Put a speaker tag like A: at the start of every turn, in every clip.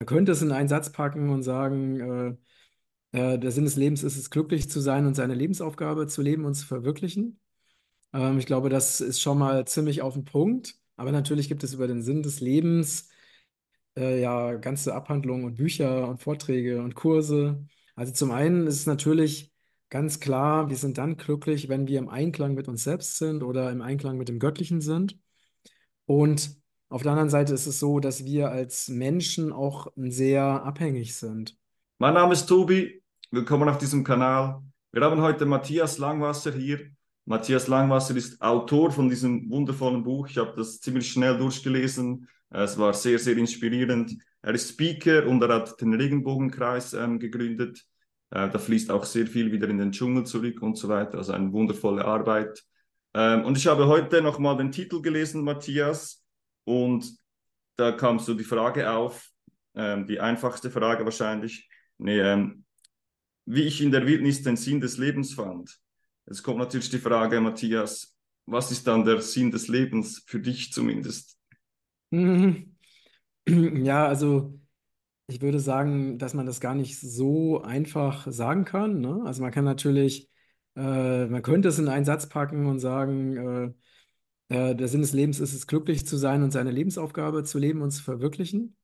A: Man könnte es in einen Satz packen und sagen, äh, äh, der Sinn des Lebens ist es, glücklich zu sein und seine Lebensaufgabe zu leben und zu verwirklichen. Ähm, ich glaube, das ist schon mal ziemlich auf den Punkt. Aber natürlich gibt es über den Sinn des Lebens äh, ja ganze Abhandlungen und Bücher und Vorträge und Kurse. Also zum einen ist es natürlich ganz klar, wir sind dann glücklich, wenn wir im Einklang mit uns selbst sind oder im Einklang mit dem Göttlichen sind. Und auf der anderen Seite ist es so, dass wir als Menschen auch sehr abhängig sind.
B: Mein Name ist Tobi, willkommen auf diesem Kanal. Wir haben heute Matthias Langwasser hier. Matthias Langwasser ist Autor von diesem wundervollen Buch. Ich habe das ziemlich schnell durchgelesen. Es war sehr, sehr inspirierend. Er ist Speaker und er hat den Regenbogenkreis ähm, gegründet. Äh, da fließt auch sehr viel wieder in den Dschungel zurück und so weiter. Also eine wundervolle Arbeit. Ähm, und ich habe heute nochmal den Titel gelesen, Matthias, und da kam so die Frage auf, ähm, die einfachste Frage wahrscheinlich, nee, ähm, wie ich in der Wildnis den Sinn des Lebens fand. Es kommt natürlich die Frage, Matthias, was ist dann der Sinn des Lebens für dich zumindest?
A: Mhm. Ja, also ich würde sagen, dass man das gar nicht so einfach sagen kann. Ne? Also man kann natürlich, äh, man könnte es in einen Satz packen und sagen, äh, äh, der Sinn des Lebens ist es, glücklich zu sein und seine Lebensaufgabe zu leben und zu verwirklichen.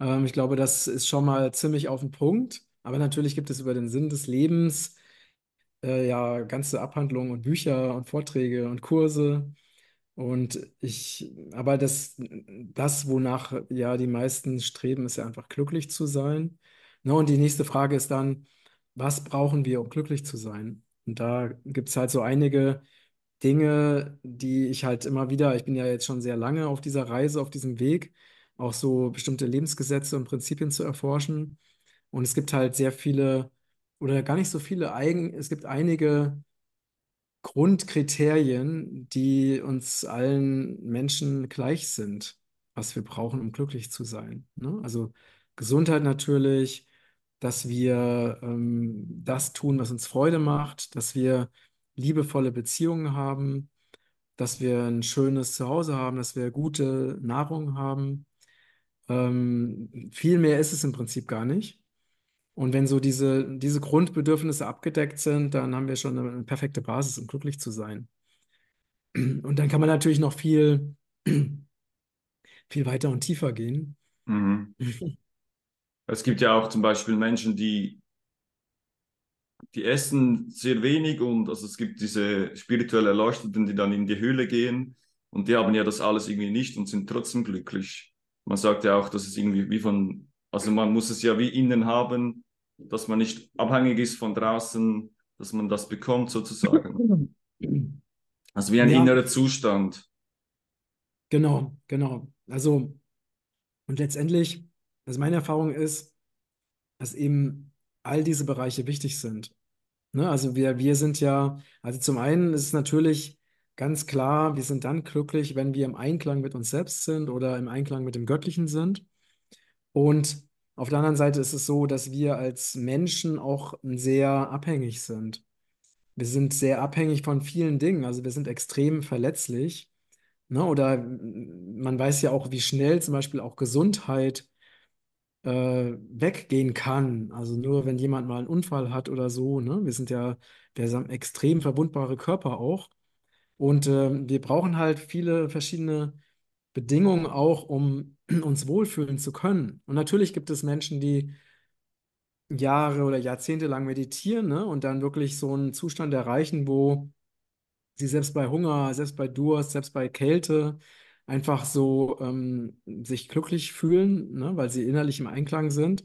A: Ähm, ich glaube, das ist schon mal ziemlich auf den Punkt. Aber natürlich gibt es über den Sinn des Lebens äh, ja ganze Abhandlungen und Bücher und Vorträge und Kurse. Und ich, aber das, das, wonach ja die meisten streben, ist ja einfach glücklich zu sein. Ne, und die nächste Frage ist dann, was brauchen wir, um glücklich zu sein? Und da gibt es halt so einige Dinge, die ich halt immer wieder, ich bin ja jetzt schon sehr lange auf dieser Reise, auf diesem Weg, auch so bestimmte Lebensgesetze und Prinzipien zu erforschen. Und es gibt halt sehr viele, oder gar nicht so viele Eigen, es gibt einige Grundkriterien, die uns allen Menschen gleich sind, was wir brauchen, um glücklich zu sein. Ne? Also Gesundheit natürlich, dass wir ähm, das tun, was uns Freude macht, dass wir liebevolle Beziehungen haben, dass wir ein schönes Zuhause haben, dass wir gute Nahrung haben. Ähm, viel mehr ist es im Prinzip gar nicht. Und wenn so diese, diese Grundbedürfnisse abgedeckt sind, dann haben wir schon eine, eine perfekte Basis, um glücklich zu sein. Und dann kann man natürlich noch viel, viel weiter und tiefer gehen.
B: Mhm. Es gibt ja auch zum Beispiel Menschen, die, die essen sehr wenig und also es gibt diese spirituell Erleuchteten, die dann in die Höhle gehen und die haben ja das alles irgendwie nicht und sind trotzdem glücklich. Man sagt ja auch, dass es irgendwie wie von, also man muss es ja wie innen haben, dass man nicht abhängig ist von draußen, dass man das bekommt sozusagen. Also wie ein
A: Ja,
B: innerer Zustand.
A: genau, genau. Also, und letztendlich, also meine Erfahrung ist, dass eben all diese Bereiche wichtig sind. Ne? Also wir, wir sind ja, also zum einen ist es natürlich ganz klar, wir sind dann glücklich, wenn wir im Einklang mit uns selbst sind oder im Einklang mit dem Göttlichen sind. Und auf der anderen Seite ist es so, dass wir als Menschen auch sehr abhängig sind. Wir sind sehr abhängig von vielen Dingen. Also wir sind extrem verletzlich. Ne? Oder man weiß ja auch, wie schnell zum Beispiel auch Gesundheit äh, weggehen kann. Also nur wenn jemand mal einen Unfall hat oder so. Ne? Wir sind ja, wir sind extrem verwundbare Körper auch. Und äh, wir brauchen halt viele verschiedene Bedingungen auch, um uns wohlfühlen zu können. Und natürlich gibt es Menschen, die Jahre oder Jahrzehnte lang meditieren, ne? Und dann wirklich so einen Zustand erreichen, wo sie selbst bei Hunger, selbst bei Durst, selbst bei Kälte einfach so ähm, sich glücklich fühlen, ne? Weil sie innerlich im Einklang sind.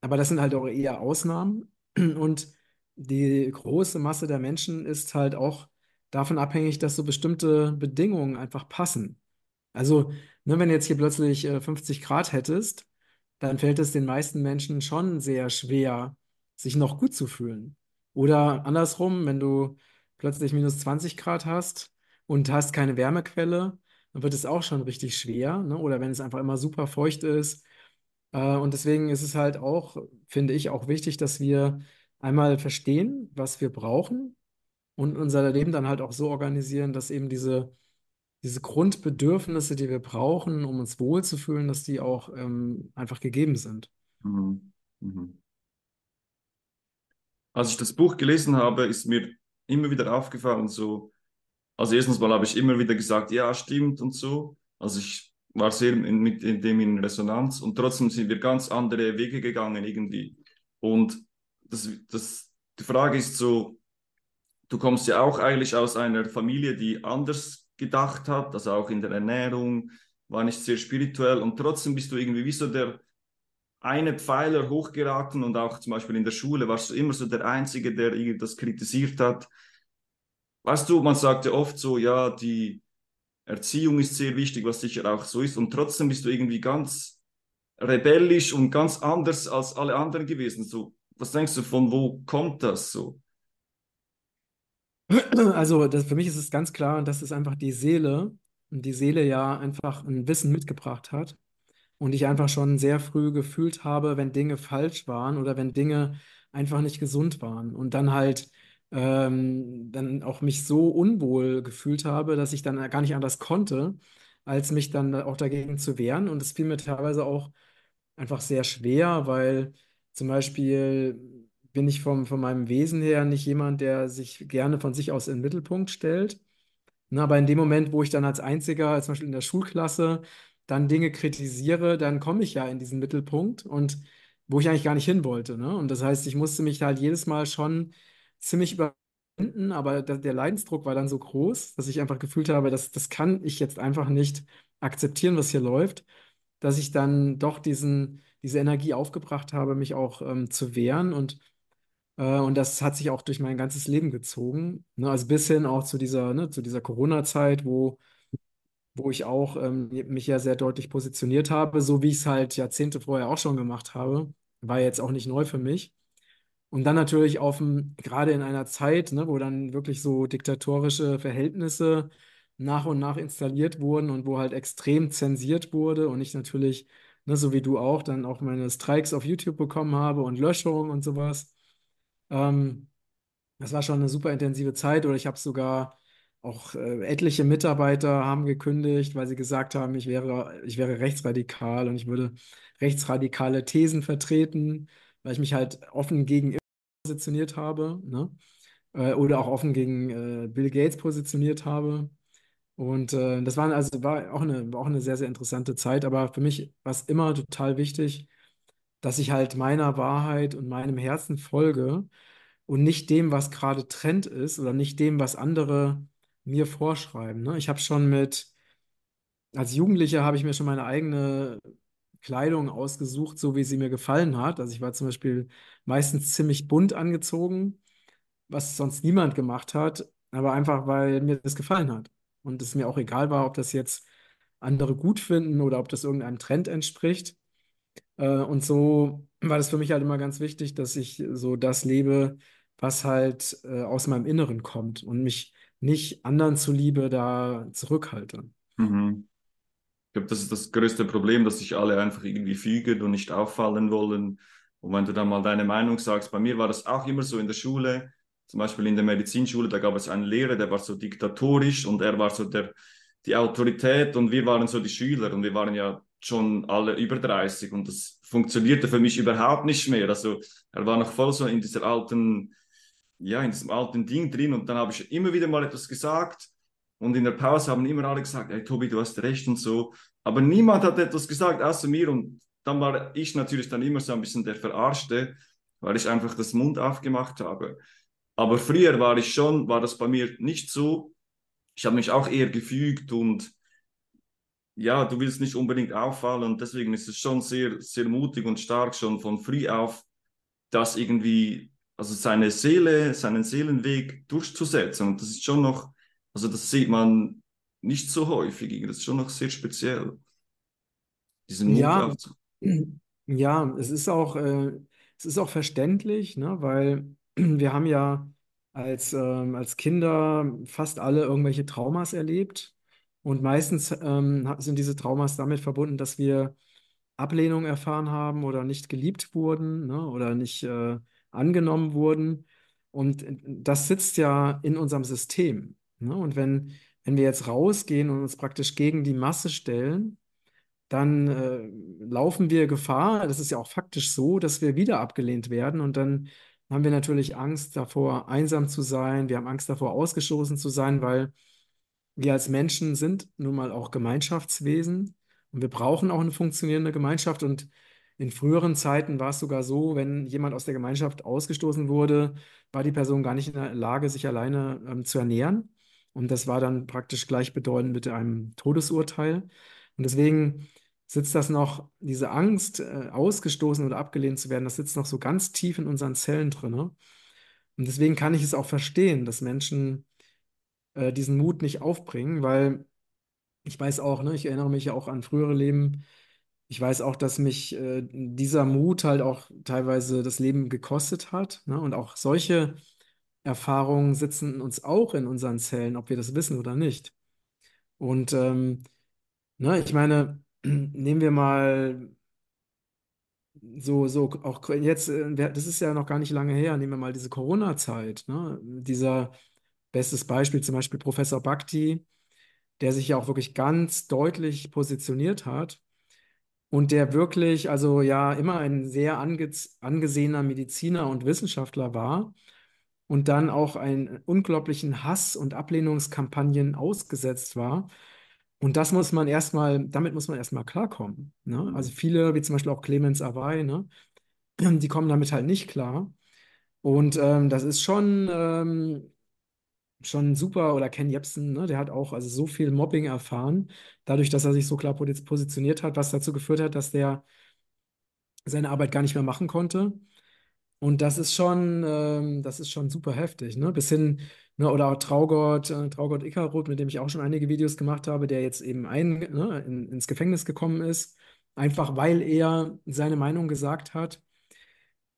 A: Aber das sind halt auch eher Ausnahmen. Und die große Masse der Menschen ist halt auch davon abhängig, dass so bestimmte Bedingungen einfach passen. Also, ne, wenn du jetzt hier plötzlich äh, 50 Grad hättest, dann fällt es den meisten Menschen schon sehr schwer, sich noch gut zu fühlen. Oder andersrum, wenn du plötzlich minus 20 Grad hast und hast keine Wärmequelle, dann wird es auch schon richtig schwer. Ne? Oder wenn es einfach immer super feucht ist. Äh, und deswegen ist es halt auch, finde ich, auch wichtig, dass wir einmal verstehen, was wir brauchen und unser Leben dann halt auch so organisieren, dass eben diese diese Grundbedürfnisse, die wir brauchen, um uns wohlzufühlen, dass die auch ähm, einfach gegeben sind.
B: Mhm. Mhm. Als ich das Buch gelesen habe, ist mir immer wieder aufgefallen, so, also erstens mal habe ich immer wieder gesagt, ja, stimmt und so. Also ich war sehr in, mit dem in Resonanz und trotzdem sind wir ganz andere Wege gegangen irgendwie. Und das, das, die Frage ist so, du kommst ja auch eigentlich aus einer Familie, die anders gedacht hat, also auch in der Ernährung, war nicht sehr spirituell und trotzdem bist du irgendwie wie so der eine Pfeiler hochgeraten und auch zum Beispiel in der Schule warst du immer so der Einzige, der das kritisiert hat. Weißt du, man sagt ja oft so, ja, die Erziehung ist sehr wichtig, was sicher auch so ist und trotzdem bist du irgendwie ganz rebellisch und ganz anders als alle anderen gewesen. So, was denkst du, von wo kommt das so?
A: Also das, für mich ist es ganz klar, dass es einfach die Seele und die Seele ja einfach ein Wissen mitgebracht hat und ich einfach schon sehr früh gefühlt habe, wenn Dinge falsch waren oder wenn Dinge einfach nicht gesund waren und dann halt ähm, dann auch mich so unwohl gefühlt habe, dass ich dann gar nicht anders konnte, als mich dann auch dagegen zu wehren und es fiel mir teilweise auch einfach sehr schwer, weil zum Beispiel bin ich vom, von meinem Wesen her nicht jemand, der sich gerne von sich aus in den Mittelpunkt stellt. Na, aber in dem Moment, wo ich dann als Einziger, zum Beispiel in der Schulklasse, dann Dinge kritisiere, dann komme ich ja in diesen Mittelpunkt und wo ich eigentlich gar nicht hin wollte. Ne? Und das heißt, ich musste mich halt jedes Mal schon ziemlich überwinden, aber der, der Leidensdruck war dann so groß, dass ich einfach gefühlt habe, dass das kann ich jetzt einfach nicht akzeptieren, was hier läuft, dass ich dann doch diesen, diese Energie aufgebracht habe, mich auch ähm, zu wehren und äh, und das hat sich auch durch mein ganzes Leben gezogen. Ne? Also bis hin auch zu dieser, ne, dieser Corona-Zeit, wo, wo ich auch ähm, mich ja sehr deutlich positioniert habe, so wie ich es halt Jahrzehnte vorher auch schon gemacht habe. War jetzt auch nicht neu für mich. Und dann natürlich auf dem, gerade in einer Zeit, ne, wo dann wirklich so diktatorische Verhältnisse nach und nach installiert wurden und wo halt extrem zensiert wurde und ich natürlich, ne, so wie du auch, dann auch meine Strikes auf YouTube bekommen habe und Löschungen und sowas. Ähm, das war schon eine super intensive Zeit oder ich habe sogar auch äh, etliche Mitarbeiter haben gekündigt, weil sie gesagt haben, ich wäre, ich wäre rechtsradikal und ich würde rechtsradikale Thesen vertreten, weil ich mich halt offen gegen positioniert habe, ne? Äh, oder auch offen gegen äh, Bill Gates positioniert habe. Und äh, das war also war auch eine, auch eine sehr, sehr interessante Zeit. Aber für mich war es immer total wichtig, dass ich halt meiner Wahrheit und meinem Herzen folge und nicht dem, was gerade Trend ist oder nicht dem, was andere mir vorschreiben. Ne? Ich habe schon mit, als Jugendlicher habe ich mir schon meine eigene Kleidung ausgesucht, so wie sie mir gefallen hat. Also ich war zum Beispiel meistens ziemlich bunt angezogen, was sonst niemand gemacht hat, aber einfach, weil mir das gefallen hat. Und es mir auch egal war, ob das jetzt andere gut finden oder ob das irgendeinem Trend entspricht. Äh, und so war das für mich halt immer ganz wichtig, dass ich so das lebe, was halt äh, aus meinem Inneren kommt und mich nicht anderen zuliebe da zurückhalte.
B: Mhm. Ich glaube, das ist das größte Problem, dass sich alle einfach irgendwie fügen und nicht auffallen wollen. Und wenn du dann mal deine Meinung sagst, bei mir war das auch immer so in der Schule, zum Beispiel in der Medizinschule, da gab es einen Lehrer, der war so diktatorisch und er war so der, die Autorität und wir waren so die Schüler und wir waren ja schon alle über 30 und das funktionierte für mich überhaupt nicht mehr. Also er war noch voll so in dieser alten, ja, in diesem alten Ding drin und dann habe ich immer wieder mal etwas gesagt und in der Pause haben immer alle gesagt, hey Tobi, du hast recht und so, aber niemand hat etwas gesagt außer mir und dann war ich natürlich dann immer so ein bisschen der Verarschte, weil ich einfach das Mund aufgemacht habe. Aber früher war ich schon, war das bei mir nicht so. Ich habe mich auch eher gefügt und ja, du willst nicht unbedingt auffallen und deswegen ist es schon sehr, sehr mutig und stark schon von früh auf, das irgendwie, also seine Seele, seinen Seelenweg durchzusetzen. Und das ist schon noch, also das sieht man nicht so häufig, das ist schon noch sehr speziell, diesen Mut
A: Ja, ja, es ist auch, äh, es ist auch verständlich, ne, weil wir haben ja als, ähm, als Kinder fast alle irgendwelche Traumas erlebt. Und meistens ähm, sind diese Traumas damit verbunden, dass wir Ablehnung erfahren haben oder nicht geliebt wurden, ne, oder nicht äh, angenommen wurden. Und äh, das sitzt ja in unserem System. Ne? Und wenn wenn wir jetzt rausgehen und uns praktisch gegen die Masse stellen, dann äh, laufen wir Gefahr, das ist ja auch faktisch so, dass wir wieder abgelehnt werden. Und dann haben wir natürlich Angst davor, einsam zu sein, wir haben Angst davor, ausgestoßen zu sein, weil wir als Menschen sind nun mal auch Gemeinschaftswesen. Und wir brauchen auch eine funktionierende Gemeinschaft. Und in früheren Zeiten war es sogar so, wenn jemand aus der Gemeinschaft ausgestoßen wurde, war die Person gar nicht in der Lage, sich alleine ähm, zu ernähren. Und das war dann praktisch gleichbedeutend mit einem Todesurteil. Und deswegen sitzt das noch, diese Angst, äh, ausgestoßen oder abgelehnt zu werden, das sitzt noch so ganz tief in unseren Zellen drin. Und deswegen kann ich es auch verstehen, dass Menschen äh, diesen Mut nicht aufbringen, weil ich weiß auch, ne, ich erinnere mich ja auch an frühere Leben. Ich weiß auch, dass mich äh, dieser Mut halt auch teilweise das Leben gekostet hat. Ne? Und auch solche Erfahrungen sitzen uns auch in unseren Zellen, ob wir das wissen oder nicht. Und ähm, ne, ich meine, nehmen wir mal so, so auch jetzt, äh, das ist ja noch gar nicht lange her, nehmen wir mal diese Corona-Zeit. Ne? Dieser bestes Beispiel zum Beispiel Professor Bhakti, der sich ja auch wirklich ganz deutlich positioniert hat und der wirklich, also ja, immer ein sehr ange angesehener Mediziner und Wissenschaftler war und dann auch einen unglaublichen Hass und Ablehnungskampagnen ausgesetzt war. Und das muss man erstmal, damit muss man erstmal klarkommen. Ne? Also viele, wie zum Beispiel auch Clemens Awey, ne? die kommen damit halt nicht klar. Und ähm, das ist schon, ähm, schon super, oder Ken Jebsen, ne? Der hat auch also so viel Mobbing erfahren, dadurch, dass er sich so klar positioniert hat, was dazu geführt hat, dass der seine Arbeit gar nicht mehr machen konnte. Und das ist schon, ähm, das ist schon super heftig, ne? Bis hin, ne, oder auch Traugott, äh, Traugott Ickarot, mit dem ich auch schon einige Videos gemacht habe, der jetzt eben ein, ne, in, ins Gefängnis gekommen ist, einfach weil er seine Meinung gesagt hat.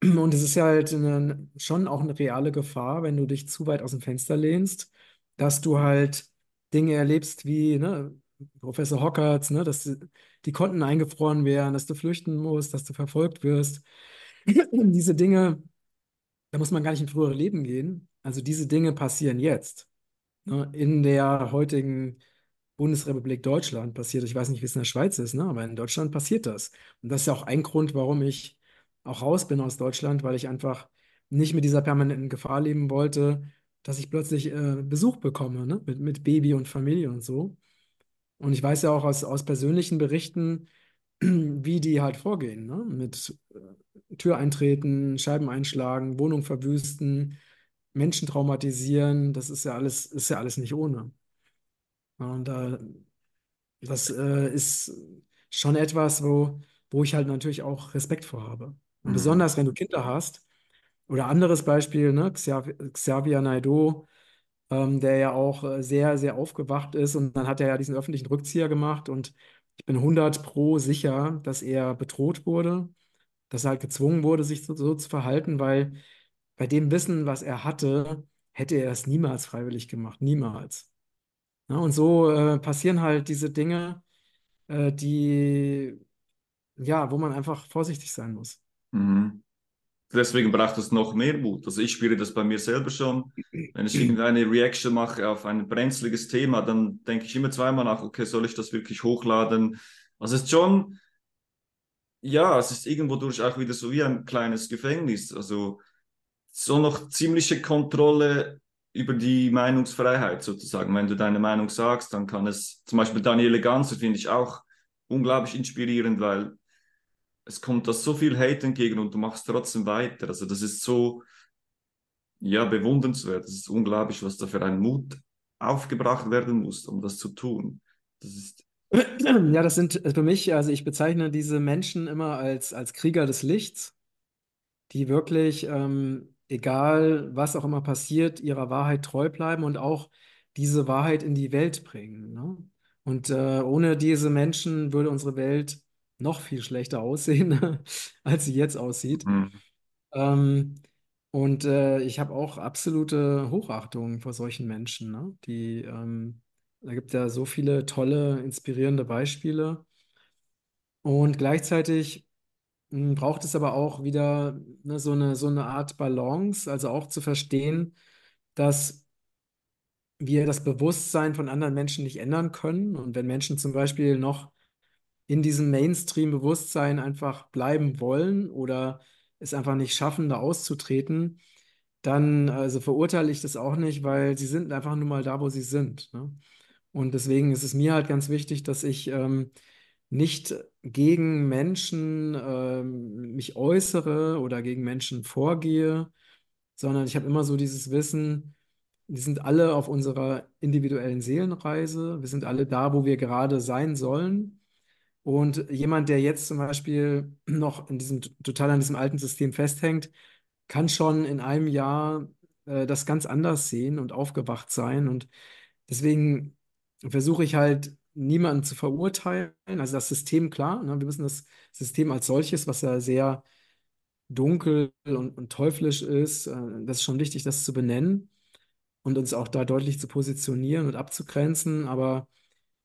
A: Und es ist ja halt eine, schon auch eine reale Gefahr, wenn du dich zu weit aus dem Fenster lehnst, dass du halt Dinge erlebst wie ne, Professor Hockerts, ne, dass die, die Konten eingefroren werden, dass du flüchten musst, dass du verfolgt wirst. Diese Dinge, da muss man gar nicht in frühere Leben gehen. Also diese Dinge passieren jetzt. Ne, in der heutigen Bundesrepublik Deutschland passiert. Ich weiß nicht, wie es in der Schweiz ist, ne, aber in Deutschland passiert das. Und das ist ja auch ein Grund, warum ich auch raus bin aus Deutschland, weil ich einfach nicht mit dieser permanenten Gefahr leben wollte, dass ich plötzlich äh, Besuch bekomme, ne? Mit, mit Baby und Familie und so. Und ich weiß ja auch aus, aus persönlichen Berichten, wie die halt vorgehen, ne? Mit äh, Tür eintreten, Scheiben einschlagen, Wohnung verwüsten, Menschen traumatisieren. Das ist ja alles, ist ja alles nicht ohne. Und äh, das äh, ist schon etwas, wo, wo ich halt natürlich auch Respekt vor habe. Und besonders, wenn du Kinder hast. Oder anderes Beispiel, ne? Xav Xavier Naidoo, ähm, der ja auch äh, sehr, sehr aufgewacht ist. Und dann hat er ja diesen öffentlichen Rückzieher gemacht. Und ich bin 100 pro sicher, dass er bedroht wurde, dass er halt gezwungen wurde, sich so, so zu verhalten, weil bei dem Wissen, was er hatte, hätte er es niemals freiwillig gemacht. Niemals. Ja, und so äh, passieren halt diese Dinge, äh, die, ja, wo man einfach vorsichtig sein muss.
B: Mhm. Deswegen braucht es noch mehr Mut. Also ich spüre das bei mir selber schon. Wenn ich irgendeine Reaction mache auf ein brenzliges Thema, dann denke ich immer zweimal nach, okay, soll ich das wirklich hochladen? Also es ist schon, ja, es ist irgendwo durch auch wieder so wie ein kleines Gefängnis. Also so noch ziemliche Kontrolle über die Meinungsfreiheit sozusagen. Wenn du deine Meinung sagst, dann kann es, zum Beispiel Daniele Ganser finde ich auch unglaublich inspirierend, weil es kommt da so viel Hate entgegen und du machst trotzdem weiter. Also das ist so, ja, bewundernswert. Das ist unglaublich, was da für ein Mut aufgebracht werden muss, um das zu tun. Das ist
A: ja, das sind für mich, also ich bezeichne diese Menschen immer als, als Krieger des Lichts, die wirklich, ähm, egal was auch immer passiert, ihrer Wahrheit treu bleiben und auch diese Wahrheit in die Welt bringen. Ne? Und äh, ohne diese Menschen würde unsere Welt noch viel schlechter aussehen, als sie jetzt aussieht.
B: Mhm.
A: Ähm, und äh, ich habe auch absolute Hochachtung vor solchen Menschen, ne? Die, ähm, da gibt es ja so viele tolle, inspirierende Beispiele. Und gleichzeitig hm, braucht es aber auch wieder ne, so eine, so eine Art Balance, also auch zu verstehen, dass wir das Bewusstsein von anderen Menschen nicht ändern können. Und wenn Menschen zum Beispiel noch in diesem Mainstream-Bewusstsein einfach bleiben wollen oder es einfach nicht schaffen, da auszutreten, dann also verurteile ich das auch nicht, weil sie sind einfach nur mal da, wo sie sind. Ne? Und deswegen ist es mir halt ganz wichtig, dass ich ähm, nicht gegen Menschen ähm, mich äußere oder gegen Menschen vorgehe, sondern ich habe immer so dieses Wissen, wir sind alle auf unserer individuellen Seelenreise, wir sind alle da, wo wir gerade sein sollen. Und jemand, der jetzt zum Beispiel noch in diesem, total an diesem alten System festhängt, kann schon in einem Jahr äh, das ganz anders sehen und aufgewacht sein. Und deswegen versuche ich halt, niemanden zu verurteilen. Also das System, klar, ne, wir müssen das System als solches, was ja sehr dunkel und, und teuflisch ist, äh, das ist schon wichtig, das zu benennen und uns auch da deutlich zu positionieren und abzugrenzen. Aber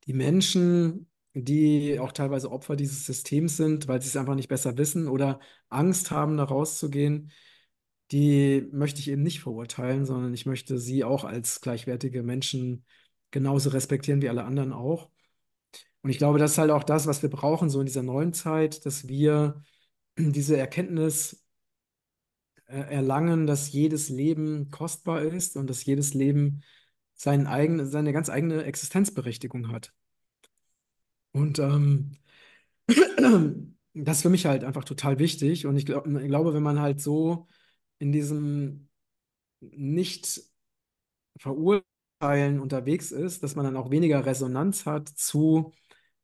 A: die Menschen, die auch teilweise Opfer dieses Systems sind, weil sie es einfach nicht besser wissen oder Angst haben, da rauszugehen, die möchte ich eben nicht verurteilen, sondern ich möchte sie auch als gleichwertige Menschen genauso respektieren wie alle anderen auch. Und ich glaube, das ist halt auch das, was wir brauchen, so in dieser neuen Zeit, dass wir diese Erkenntnis äh, erlangen, dass jedes Leben kostbar ist und dass jedes Leben seinen eigenen, seine ganz eigene Existenzberechtigung hat. Und ähm, das ist für mich halt einfach total wichtig. Und ich, glaub, ich glaube, wenn man halt so in diesem nicht verurteilen unterwegs ist, dass man dann auch weniger Resonanz hat zu,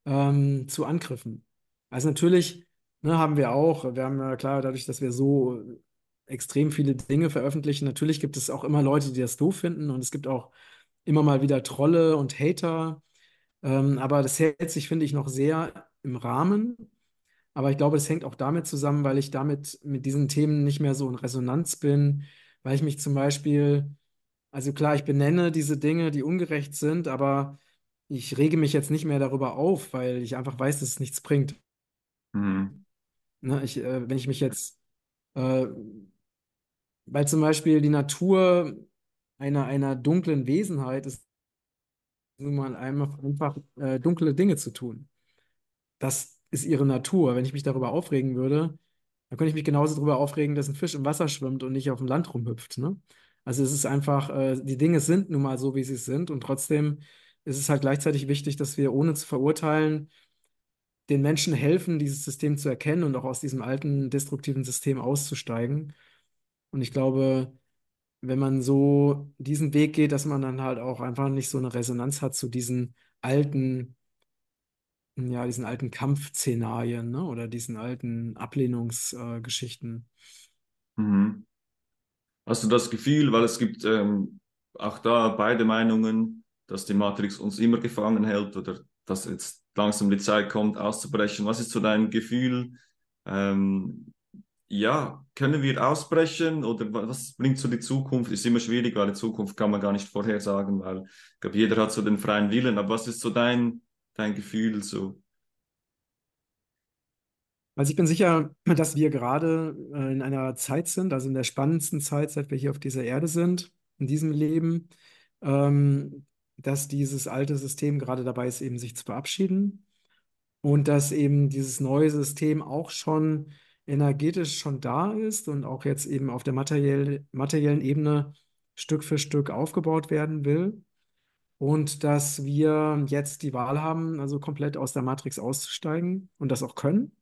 A: ähm, zu Angriffen. Also natürlich ne, haben wir auch, wir haben ja klar, dadurch, dass wir so extrem viele Dinge veröffentlichen, natürlich gibt es auch immer Leute, die das doof finden und es gibt auch immer mal wieder Trolle und Hater. Ähm, aber das hält sich, finde ich, noch sehr im Rahmen. Aber ich glaube, es hängt auch damit zusammen, weil ich damit mit diesen Themen nicht mehr so in Resonanz bin, weil ich mich zum Beispiel, also klar, ich benenne diese Dinge, die ungerecht sind, aber ich rege mich jetzt nicht mehr darüber auf, weil ich einfach weiß, dass es nichts bringt.
B: Mhm.
A: Ne, ich, äh, wenn ich mich jetzt, äh, weil zum Beispiel die Natur einer, einer dunklen Wesenheit ist nun mal einfach, einfach äh, dunkle Dinge zu tun. Das ist ihre Natur. Wenn ich mich darüber aufregen würde, dann könnte ich mich genauso darüber aufregen, dass ein Fisch im Wasser schwimmt und nicht auf dem Land rumhüpft. Ne? Also es ist einfach, äh, die Dinge sind nun mal so, wie sie sind und trotzdem ist es halt gleichzeitig wichtig, dass wir ohne zu verurteilen den Menschen helfen, dieses System zu erkennen und auch aus diesem alten destruktiven System auszusteigen. Und ich glaube, wenn man so diesen Weg geht, dass man dann halt auch einfach nicht so eine Resonanz hat zu diesen alten, ja, diesen alten Kampfszenarien, ne? Oder diesen alten Ablehnungsgeschichten.
B: Mhm. Hast du das Gefühl, weil es gibt ähm, auch da beide Meinungen, dass die Matrix uns immer gefangen hält oder dass jetzt langsam die Zeit kommt, auszubrechen. Was ist so dein Gefühl? Ähm, ja, können wir ausbrechen oder was bringt so die Zukunft? Ist immer schwierig, weil die Zukunft kann man gar nicht vorhersagen, weil ich glaube, jeder hat so den freien Willen. Aber was ist so dein, dein Gefühl so?
A: Also ich bin sicher, dass wir gerade äh, in einer Zeit sind, also in der spannendsten Zeit, seit wir hier auf dieser Erde sind, in diesem Leben, ähm, dass dieses alte System gerade dabei ist, eben sich zu verabschieden und dass eben dieses neue System auch schon energetisch schon da ist und auch jetzt eben auf der materiell, materiellen Ebene Stück für Stück aufgebaut werden will. Und dass wir jetzt die Wahl haben, also komplett aus der Matrix auszusteigen und das auch können.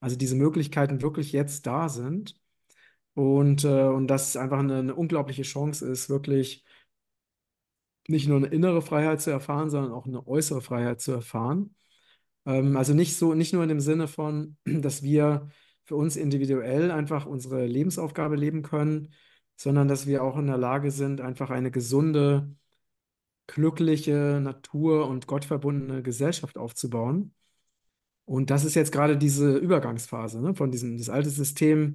A: Also diese Möglichkeiten wirklich jetzt da sind. Und, äh, und dass es einfach eine, eine unglaubliche Chance ist, wirklich nicht nur eine innere Freiheit zu erfahren, sondern auch eine äußere Freiheit zu erfahren. Ähm, also nicht so, nicht nur in dem Sinne von, dass wir für uns individuell einfach unsere Lebensaufgabe leben können, sondern dass wir auch in der Lage sind, einfach eine gesunde, glückliche, natur- und gottverbundene Gesellschaft aufzubauen. Und das ist jetzt gerade diese Übergangsphase, ne, von diesem, das alte System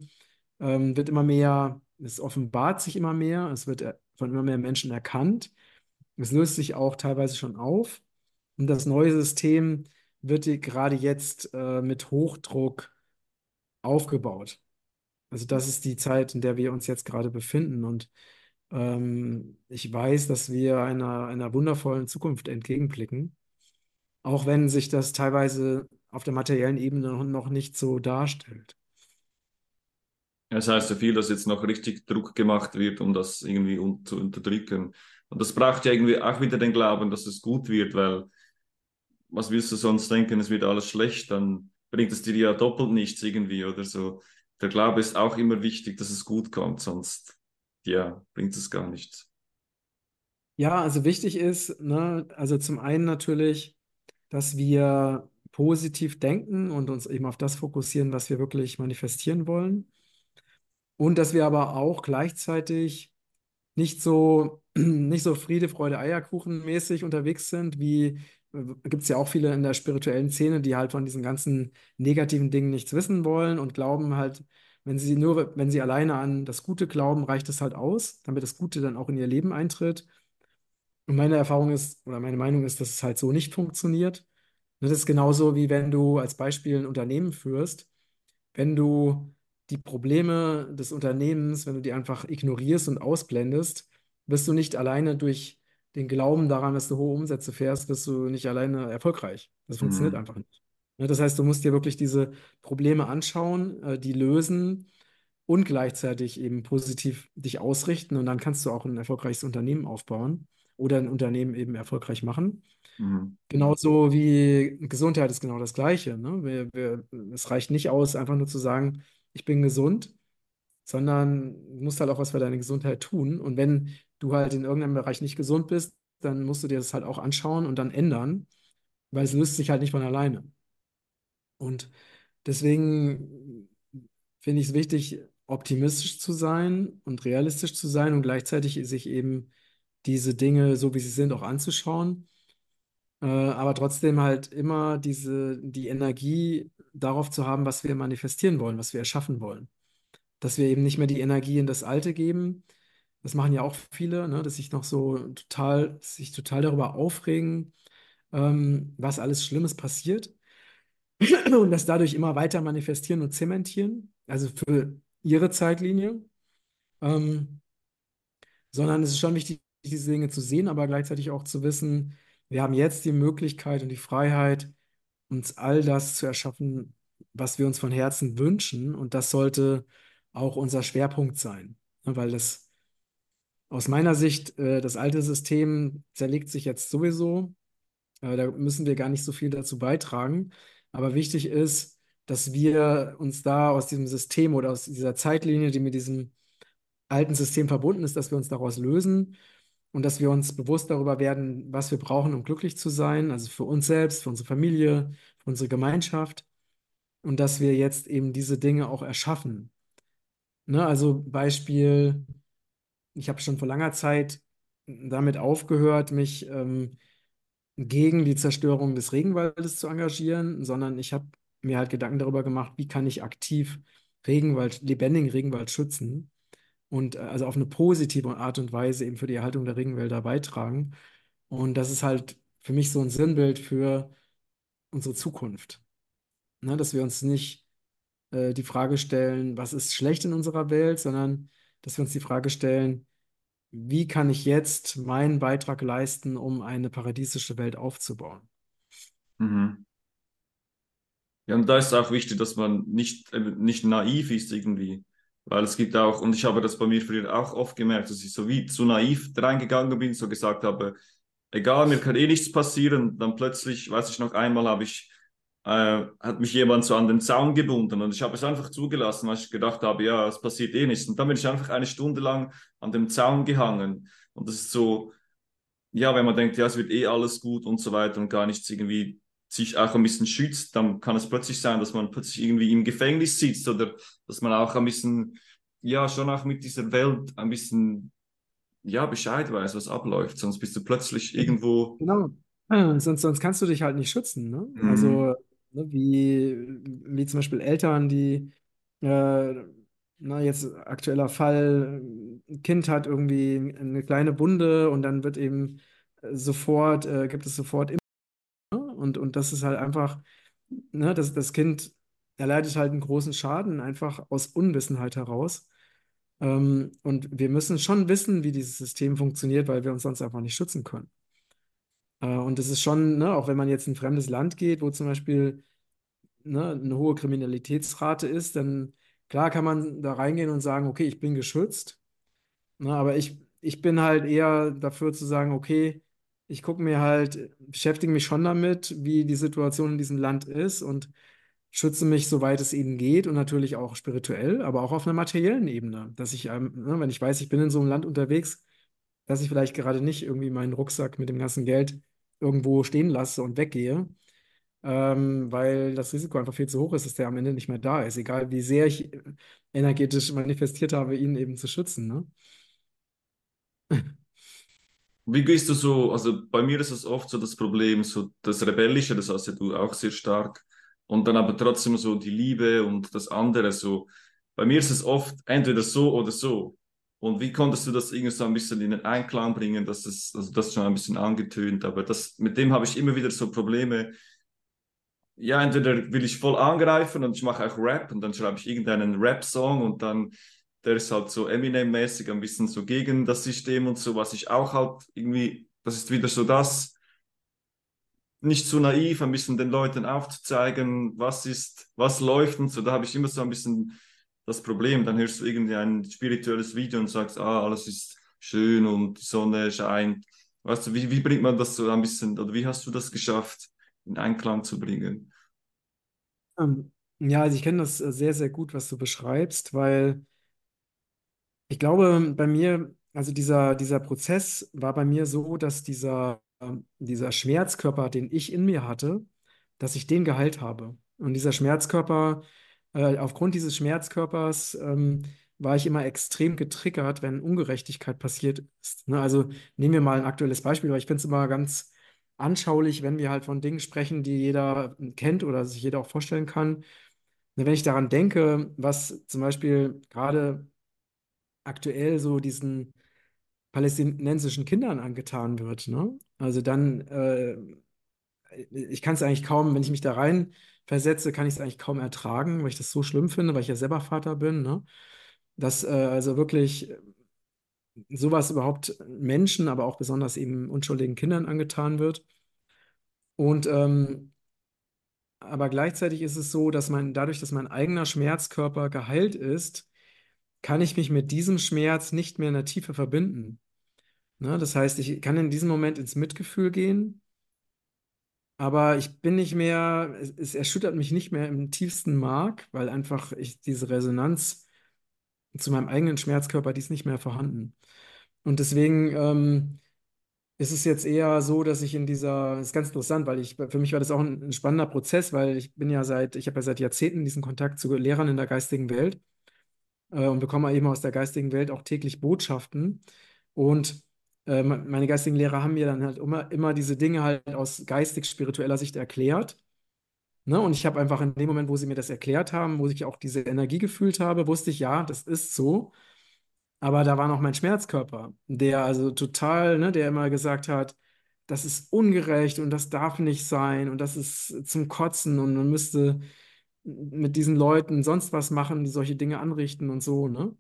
A: ähm, wird immer mehr, es offenbart sich immer mehr, es wird von immer mehr Menschen erkannt. Es löst sich auch teilweise schon auf. Und das neue System wird gerade jetzt äh, mit Hochdruck aufgebaut. Also das ist die Zeit, in der wir uns jetzt gerade befinden. Und Ähm, ich weiß, dass wir einer, einer wundervollen Zukunft entgegenblicken, auch wenn sich das teilweise auf der materiellen Ebene noch nicht so darstellt.
B: Das heißt ja viel, dass jetzt noch richtig Druck gemacht wird, um das irgendwie un zu unterdrücken. Und das braucht ja irgendwie auch wieder den Glauben, dass es gut wird, weil was willst du sonst denken, es wird alles schlecht, dann bringt es dir ja doppelt nichts irgendwie oder so. Der Glaube ist auch immer wichtig, dass es gut kommt, sonst ja, bringt es gar nichts.
A: Ja, also wichtig ist, ne, also zum einen natürlich, dass wir positiv denken und uns eben auf das fokussieren, was wir wirklich manifestieren wollen. Und dass wir aber auch gleichzeitig nicht so, nicht so Friede, Freude, Eierkuchen mäßig unterwegs sind, wie gibt es ja auch viele in der spirituellen Szene, die halt von diesen ganzen negativen Dingen nichts wissen wollen und glauben halt, wenn sie nur, wenn sie alleine an das Gute glauben, reicht es halt aus, damit das Gute dann auch in ihr Leben eintritt. Und meine Erfahrung ist, oder meine Meinung ist, dass es halt so nicht funktioniert. Das ist genauso wie wenn du als Beispiel ein Unternehmen führst, wenn du die Probleme des Unternehmens, wenn du die einfach ignorierst und ausblendest, wirst du nicht alleine durch den Glauben daran, dass du hohe Umsätze fährst, wirst du nicht alleine erfolgreich. Das funktioniert
B: Mhm.
A: einfach nicht. Ne, Das heißt, du musst dir wirklich diese Probleme anschauen, äh, die lösen und gleichzeitig eben positiv dich ausrichten und dann kannst du auch ein erfolgreiches Unternehmen aufbauen oder ein Unternehmen eben erfolgreich machen.
B: Mhm.
A: Genauso wie Gesundheit ist genau das Gleiche. Ne? Wir, wir, es reicht nicht aus, einfach nur zu sagen, ich bin gesund, sondern du musst halt auch was für deine Gesundheit tun. Und wenn du halt in irgendeinem Bereich nicht gesund bist, dann musst du dir das halt auch anschauen und dann ändern, weil es löst sich halt nicht von alleine. Und deswegen finde ich es wichtig, optimistisch zu sein und realistisch zu sein und gleichzeitig sich eben diese Dinge, so wie sie sind, auch anzuschauen. Äh, aber trotzdem halt immer diese, die Energie darauf zu haben, was wir manifestieren wollen, was wir erschaffen wollen. Dass wir eben nicht mehr die Energie in das Alte geben. Das machen ja auch viele, ne, dass sich noch so total, sich total darüber aufregen, ähm, was alles Schlimmes passiert und das dadurch immer weiter manifestieren und zementieren, also für ihre Zeitlinie. Ähm, sondern es ist schon wichtig, diese Dinge zu sehen, aber gleichzeitig auch zu wissen, wir haben jetzt die Möglichkeit und die Freiheit, uns all das zu erschaffen, was wir uns von Herzen wünschen. Und das sollte auch unser Schwerpunkt sein, Ne, weil das aus meiner Sicht, äh, das alte System zerlegt sich jetzt sowieso. Äh, da müssen wir gar nicht so viel dazu beitragen. Aber wichtig ist, dass wir uns da aus diesem System oder aus dieser Zeitlinie, die mit diesem alten System verbunden ist, dass wir uns daraus lösen und dass wir uns bewusst darüber werden, was wir brauchen, um glücklich zu sein, also für uns selbst, für unsere Familie, für unsere Gemeinschaft und dass wir jetzt eben diese Dinge auch erschaffen. Ne? Also Beispiel, ich habe schon vor langer Zeit damit aufgehört, mich ähm, gegen die Zerstörung des Regenwaldes zu engagieren, sondern ich habe mir halt Gedanken darüber gemacht, wie kann ich aktiv Regenwald, lebendigen Regenwald schützen und äh, also auf eine positive Art und Weise eben für die Erhaltung der Regenwälder beitragen. Und das ist halt für mich so ein Sinnbild für unsere Zukunft. Ne? Dass wir uns nicht äh, die Frage stellen, was ist schlecht in unserer Welt, sondern dass wir uns die Frage stellen, wie kann ich jetzt meinen Beitrag leisten, um eine paradiesische Welt aufzubauen?
B: Mhm. Ja, und da ist auch wichtig, dass man nicht, äh, nicht naiv ist irgendwie. Weil es gibt auch, und ich habe das bei mir früher auch oft gemerkt, dass ich so wie zu naiv reingegangen bin, so gesagt habe, egal, mir kann eh nichts passieren. Dann plötzlich, weiß ich noch einmal, habe ich, äh, hat mich jemand so an den Zaun gebunden und ich habe es einfach zugelassen, weil ich gedacht habe, ja, es passiert eh nichts. Und dann bin ich einfach eine Stunde lang an dem Zaun gehangen. Und das ist so, ja, wenn man denkt, ja, es wird eh alles gut und so weiter und gar nichts irgendwie sich auch ein bisschen schützt, dann kann es plötzlich sein, dass man plötzlich irgendwie im Gefängnis sitzt oder dass man auch ein bisschen, ja, schon auch mit dieser Welt ein bisschen, ja, Bescheid weiß, was abläuft. Sonst bist du plötzlich irgendwo,
A: Genau. Ja, sonst, sonst kannst du dich halt nicht schützen. Ne?
B: hm,
A: Also, ne, wie, wie zum Beispiel Eltern, die, äh, na, jetzt aktueller Fall, ein Kind hat irgendwie eine kleine Wunde und dann wird eben sofort, äh, gibt es sofort Impfung. Und, und das ist halt einfach, ne, das, das Kind erleidet halt einen großen Schaden, einfach aus Unwissenheit heraus. Ähm, und wir müssen schon wissen, wie dieses System funktioniert, weil wir uns sonst einfach nicht schützen können. Äh, und es ist schon, ne, auch wenn man jetzt in ein fremdes Land geht, wo zum Beispiel ne, eine hohe Kriminalitätsrate ist, dann klar kann man da reingehen und sagen, okay, ich bin geschützt. Ne, aber ich, ich bin halt eher dafür zu sagen, okay, ich gucke mir halt, beschäftige mich schon damit, wie die Situation in diesem Land ist und schütze mich, soweit es eben geht und natürlich auch spirituell, aber auch auf einer materiellen Ebene, dass ich, ähm, ne, wenn ich weiß, ich bin in so einem Land unterwegs, dass ich vielleicht gerade nicht irgendwie meinen Rucksack mit dem ganzen Geld irgendwo stehen lasse und weggehe, ähm, weil das Risiko einfach viel zu hoch ist, dass der am Ende nicht mehr da ist, egal wie sehr ich energetisch manifestiert habe, ihn eben zu schützen, ne?
B: Wie gehst du so, also bei mir ist es oft so das Problem, so das Rebellische, das hast ja du auch sehr stark, und dann aber trotzdem so die Liebe und das andere, so, bei mir ist es oft entweder so oder so. Und wie konntest du das irgendwie so ein bisschen in den Einklang bringen, dass es, also das schon ein bisschen angetönt, aber das, mit dem habe ich immer wieder so Probleme. Ja, entweder will ich voll angreifen und ich mache auch Rap und dann schreibe ich irgendeinen Rap-Song und dann der ist halt so Eminem-mäßig ein bisschen so gegen das System und so, was ich auch halt irgendwie, das ist wieder so das, nicht zu naiv, ein bisschen den Leuten aufzuzeigen, was ist, was läuft und so. Da habe ich immer so ein bisschen das Problem. Dann hörst du irgendwie ein spirituelles Video und sagst, ah, alles ist schön und die Sonne scheint. Weißt du, wie, wie bringt man das so ein bisschen, oder wie hast du das geschafft, in Einklang zu bringen?
A: Ähm, ja, also ich kenne das äh, sehr, sehr gut, was du beschreibst, weil Ich glaube, bei mir, also dieser, dieser Prozess war bei mir so, dass dieser, dieser Schmerzkörper, den ich in mir hatte, dass ich den geheilt habe. Und dieser Schmerzkörper, äh, aufgrund dieses Schmerzkörpers, ähm, war ich immer extrem getriggert, wenn Ungerechtigkeit passiert ist. Ne? Also nehmen wir mal ein aktuelles Beispiel, weil ich finde es immer ganz anschaulich, wenn wir halt von Dingen sprechen, die jeder kennt oder sich jeder auch vorstellen kann. Ne, Wenn ich daran denke, was zum Beispiel gerade aktuell so diesen palästinensischen Kindern angetan wird. Ne? Also dann, äh, ich kann es eigentlich kaum, wenn ich mich da rein versetze, kann ich es eigentlich kaum ertragen, weil ich das so schlimm finde, weil ich ja selber Vater bin. Ne? Dass äh, also wirklich sowas überhaupt Menschen, aber auch besonders eben unschuldigen Kindern angetan wird. Und ähm, aber gleichzeitig ist es so, dass man dadurch, dass mein eigener Schmerzkörper geheilt ist, kann ich mich mit diesem Schmerz nicht mehr in der Tiefe verbinden. Ne? Das heißt, ich kann in diesem Moment ins Mitgefühl gehen, aber ich bin nicht mehr, es, es erschüttert mich nicht mehr im tiefsten Mark, weil einfach ich diese Resonanz zu meinem eigenen Schmerzkörper, die ist nicht mehr vorhanden. Und deswegen ähm, ist es jetzt eher so, dass ich in dieser, das ist ganz interessant, weil ich, für mich war das auch ein, ein spannender Prozess, weil ich bin ja seit, ich habe ja seit Jahrzehnten diesen Kontakt zu Lehrern in der geistigen Welt äh, und bekomme eben aus der geistigen Welt auch täglich Botschaften. Und äh, meine geistigen Lehrer haben mir dann halt immer, immer diese Dinge halt aus geistig-spiritueller Sicht erklärt. Ne? Und ich habe einfach in dem Moment, wo sie mir das erklärt haben, wo ich auch diese Energie gefühlt habe, wusste ich, ja, das ist so. Aber da war noch mein Schmerzkörper, der also total, ne, der immer gesagt hat, das ist ungerecht und das darf nicht sein und das ist zum Kotzen und man müsste mit diesen Leuten sonst was machen, die solche Dinge anrichten und so, ne?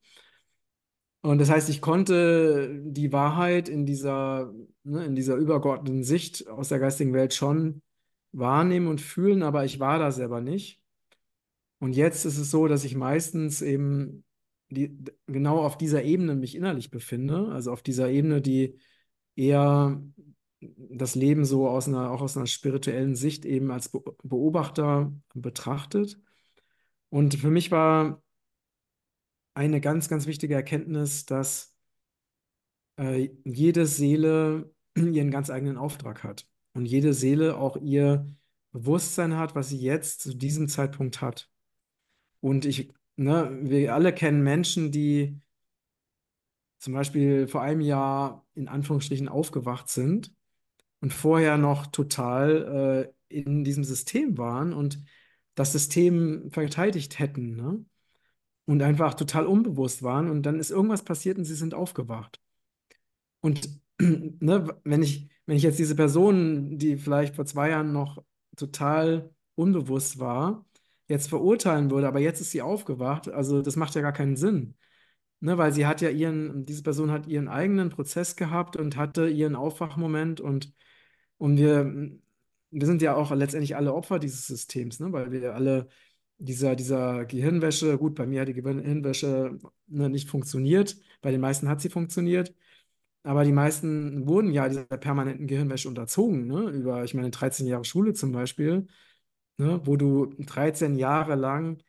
A: Und das heißt, ich konnte die Wahrheit in dieser, ne, in dieser übergeordneten Sicht aus der geistigen Welt schon wahrnehmen und fühlen, aber ich war da selber nicht. Und jetzt ist es so, dass ich meistens eben die, genau auf dieser Ebene mich innerlich befinde, also auf dieser Ebene, die eher das Leben so aus einer, auch aus einer spirituellen Sicht eben als Be Beobachter betrachtet. Und für mich war eine ganz, ganz wichtige Erkenntnis, dass äh, jede Seele ihren ganz eigenen Auftrag hat und jede Seele auch ihr Bewusstsein hat, was sie jetzt zu diesem Zeitpunkt hat. Und ich, ne, wir alle kennen Menschen, die zum Beispiel vor einem Jahr in Anführungsstrichen aufgewacht sind und vorher noch total äh, in diesem System waren und das System verteidigt hätten, ne? Und einfach total unbewusst waren und dann ist irgendwas passiert und sie sind aufgewacht. Und ne, wenn ich, wenn ich jetzt diese Person, die vielleicht vor zwei Jahren noch total unbewusst war, jetzt verurteilen würde, aber jetzt ist sie aufgewacht, also das macht ja gar keinen Sinn. ne, weil sie hat ja ihren, diese Person hat ihren eigenen Prozess gehabt und hatte ihren Aufwachmoment und, und wir, wir sind ja auch letztendlich alle Opfer dieses Systems, ne, weil wir alle dieser, dieser Gehirnwäsche, gut, bei mir hat die Gehirnwäsche ne, nicht funktioniert, bei den meisten hat sie funktioniert. Aber die meisten wurden ja dieser permanenten Gehirnwäsche unterzogen, ne? Über, ich meine, 13 Jahre Schule zum Beispiel, ne? Wo du 13 Jahre lang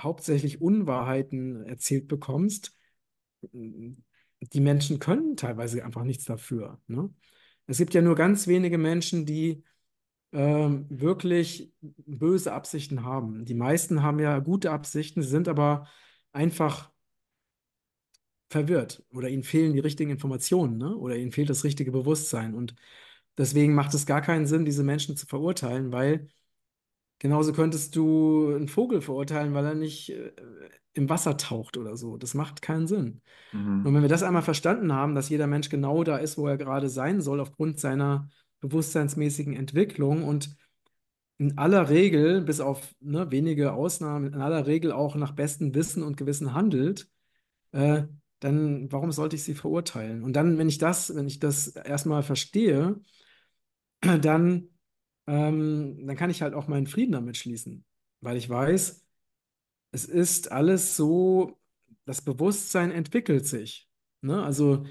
A: hauptsächlich Unwahrheiten erzählt bekommst. Die Menschen können teilweise einfach nichts dafür, ne? Es gibt ja nur ganz wenige Menschen, die ähm, wirklich böse Absichten haben. Die meisten haben ja gute Absichten, sind aber einfach verwirrt oder ihnen fehlen die richtigen Informationen, ne? Oder ihnen fehlt das richtige Bewusstsein. Und deswegen macht es gar keinen Sinn, diese Menschen zu verurteilen, weil genauso könntest du einen Vogel verurteilen, weil er nicht äh, im Wasser taucht oder so. Das macht keinen Sinn.
B: Mhm.
A: Und wenn wir das einmal verstanden haben, dass jeder Mensch genau da ist, wo er gerade sein soll, aufgrund seiner bewusstseinsmäßigen Entwicklung und in aller Regel, bis auf ne, wenige Ausnahmen, in aller Regel auch nach bestem Wissen und Gewissen handelt, äh, dann warum sollte ich sie verurteilen? Und dann, wenn ich das, wenn ich das erstmal verstehe, dann, ähm, dann kann ich halt auch meinen Frieden damit schließen, weil ich weiß, es ist alles so, das Bewusstsein entwickelt sich. Ne? Also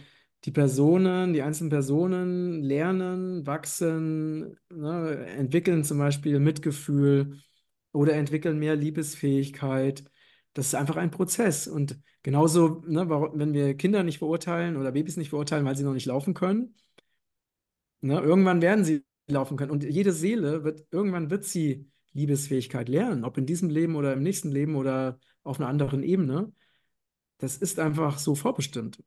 A: die Personen, die einzelnen Personen lernen, wachsen, ne, entwickeln zum Beispiel Mitgefühl oder entwickeln mehr Liebesfähigkeit. Das ist einfach ein Prozess. Und genauso, ne, wenn wir Kinder nicht verurteilen oder Babys nicht verurteilen, weil sie noch nicht laufen können, ne, irgendwann werden sie laufen können. Und jede Seele wird, irgendwann wird sie Liebesfähigkeit lernen, ob in diesem Leben oder im nächsten Leben oder auf einer anderen Ebene. Das ist einfach so vorbestimmt.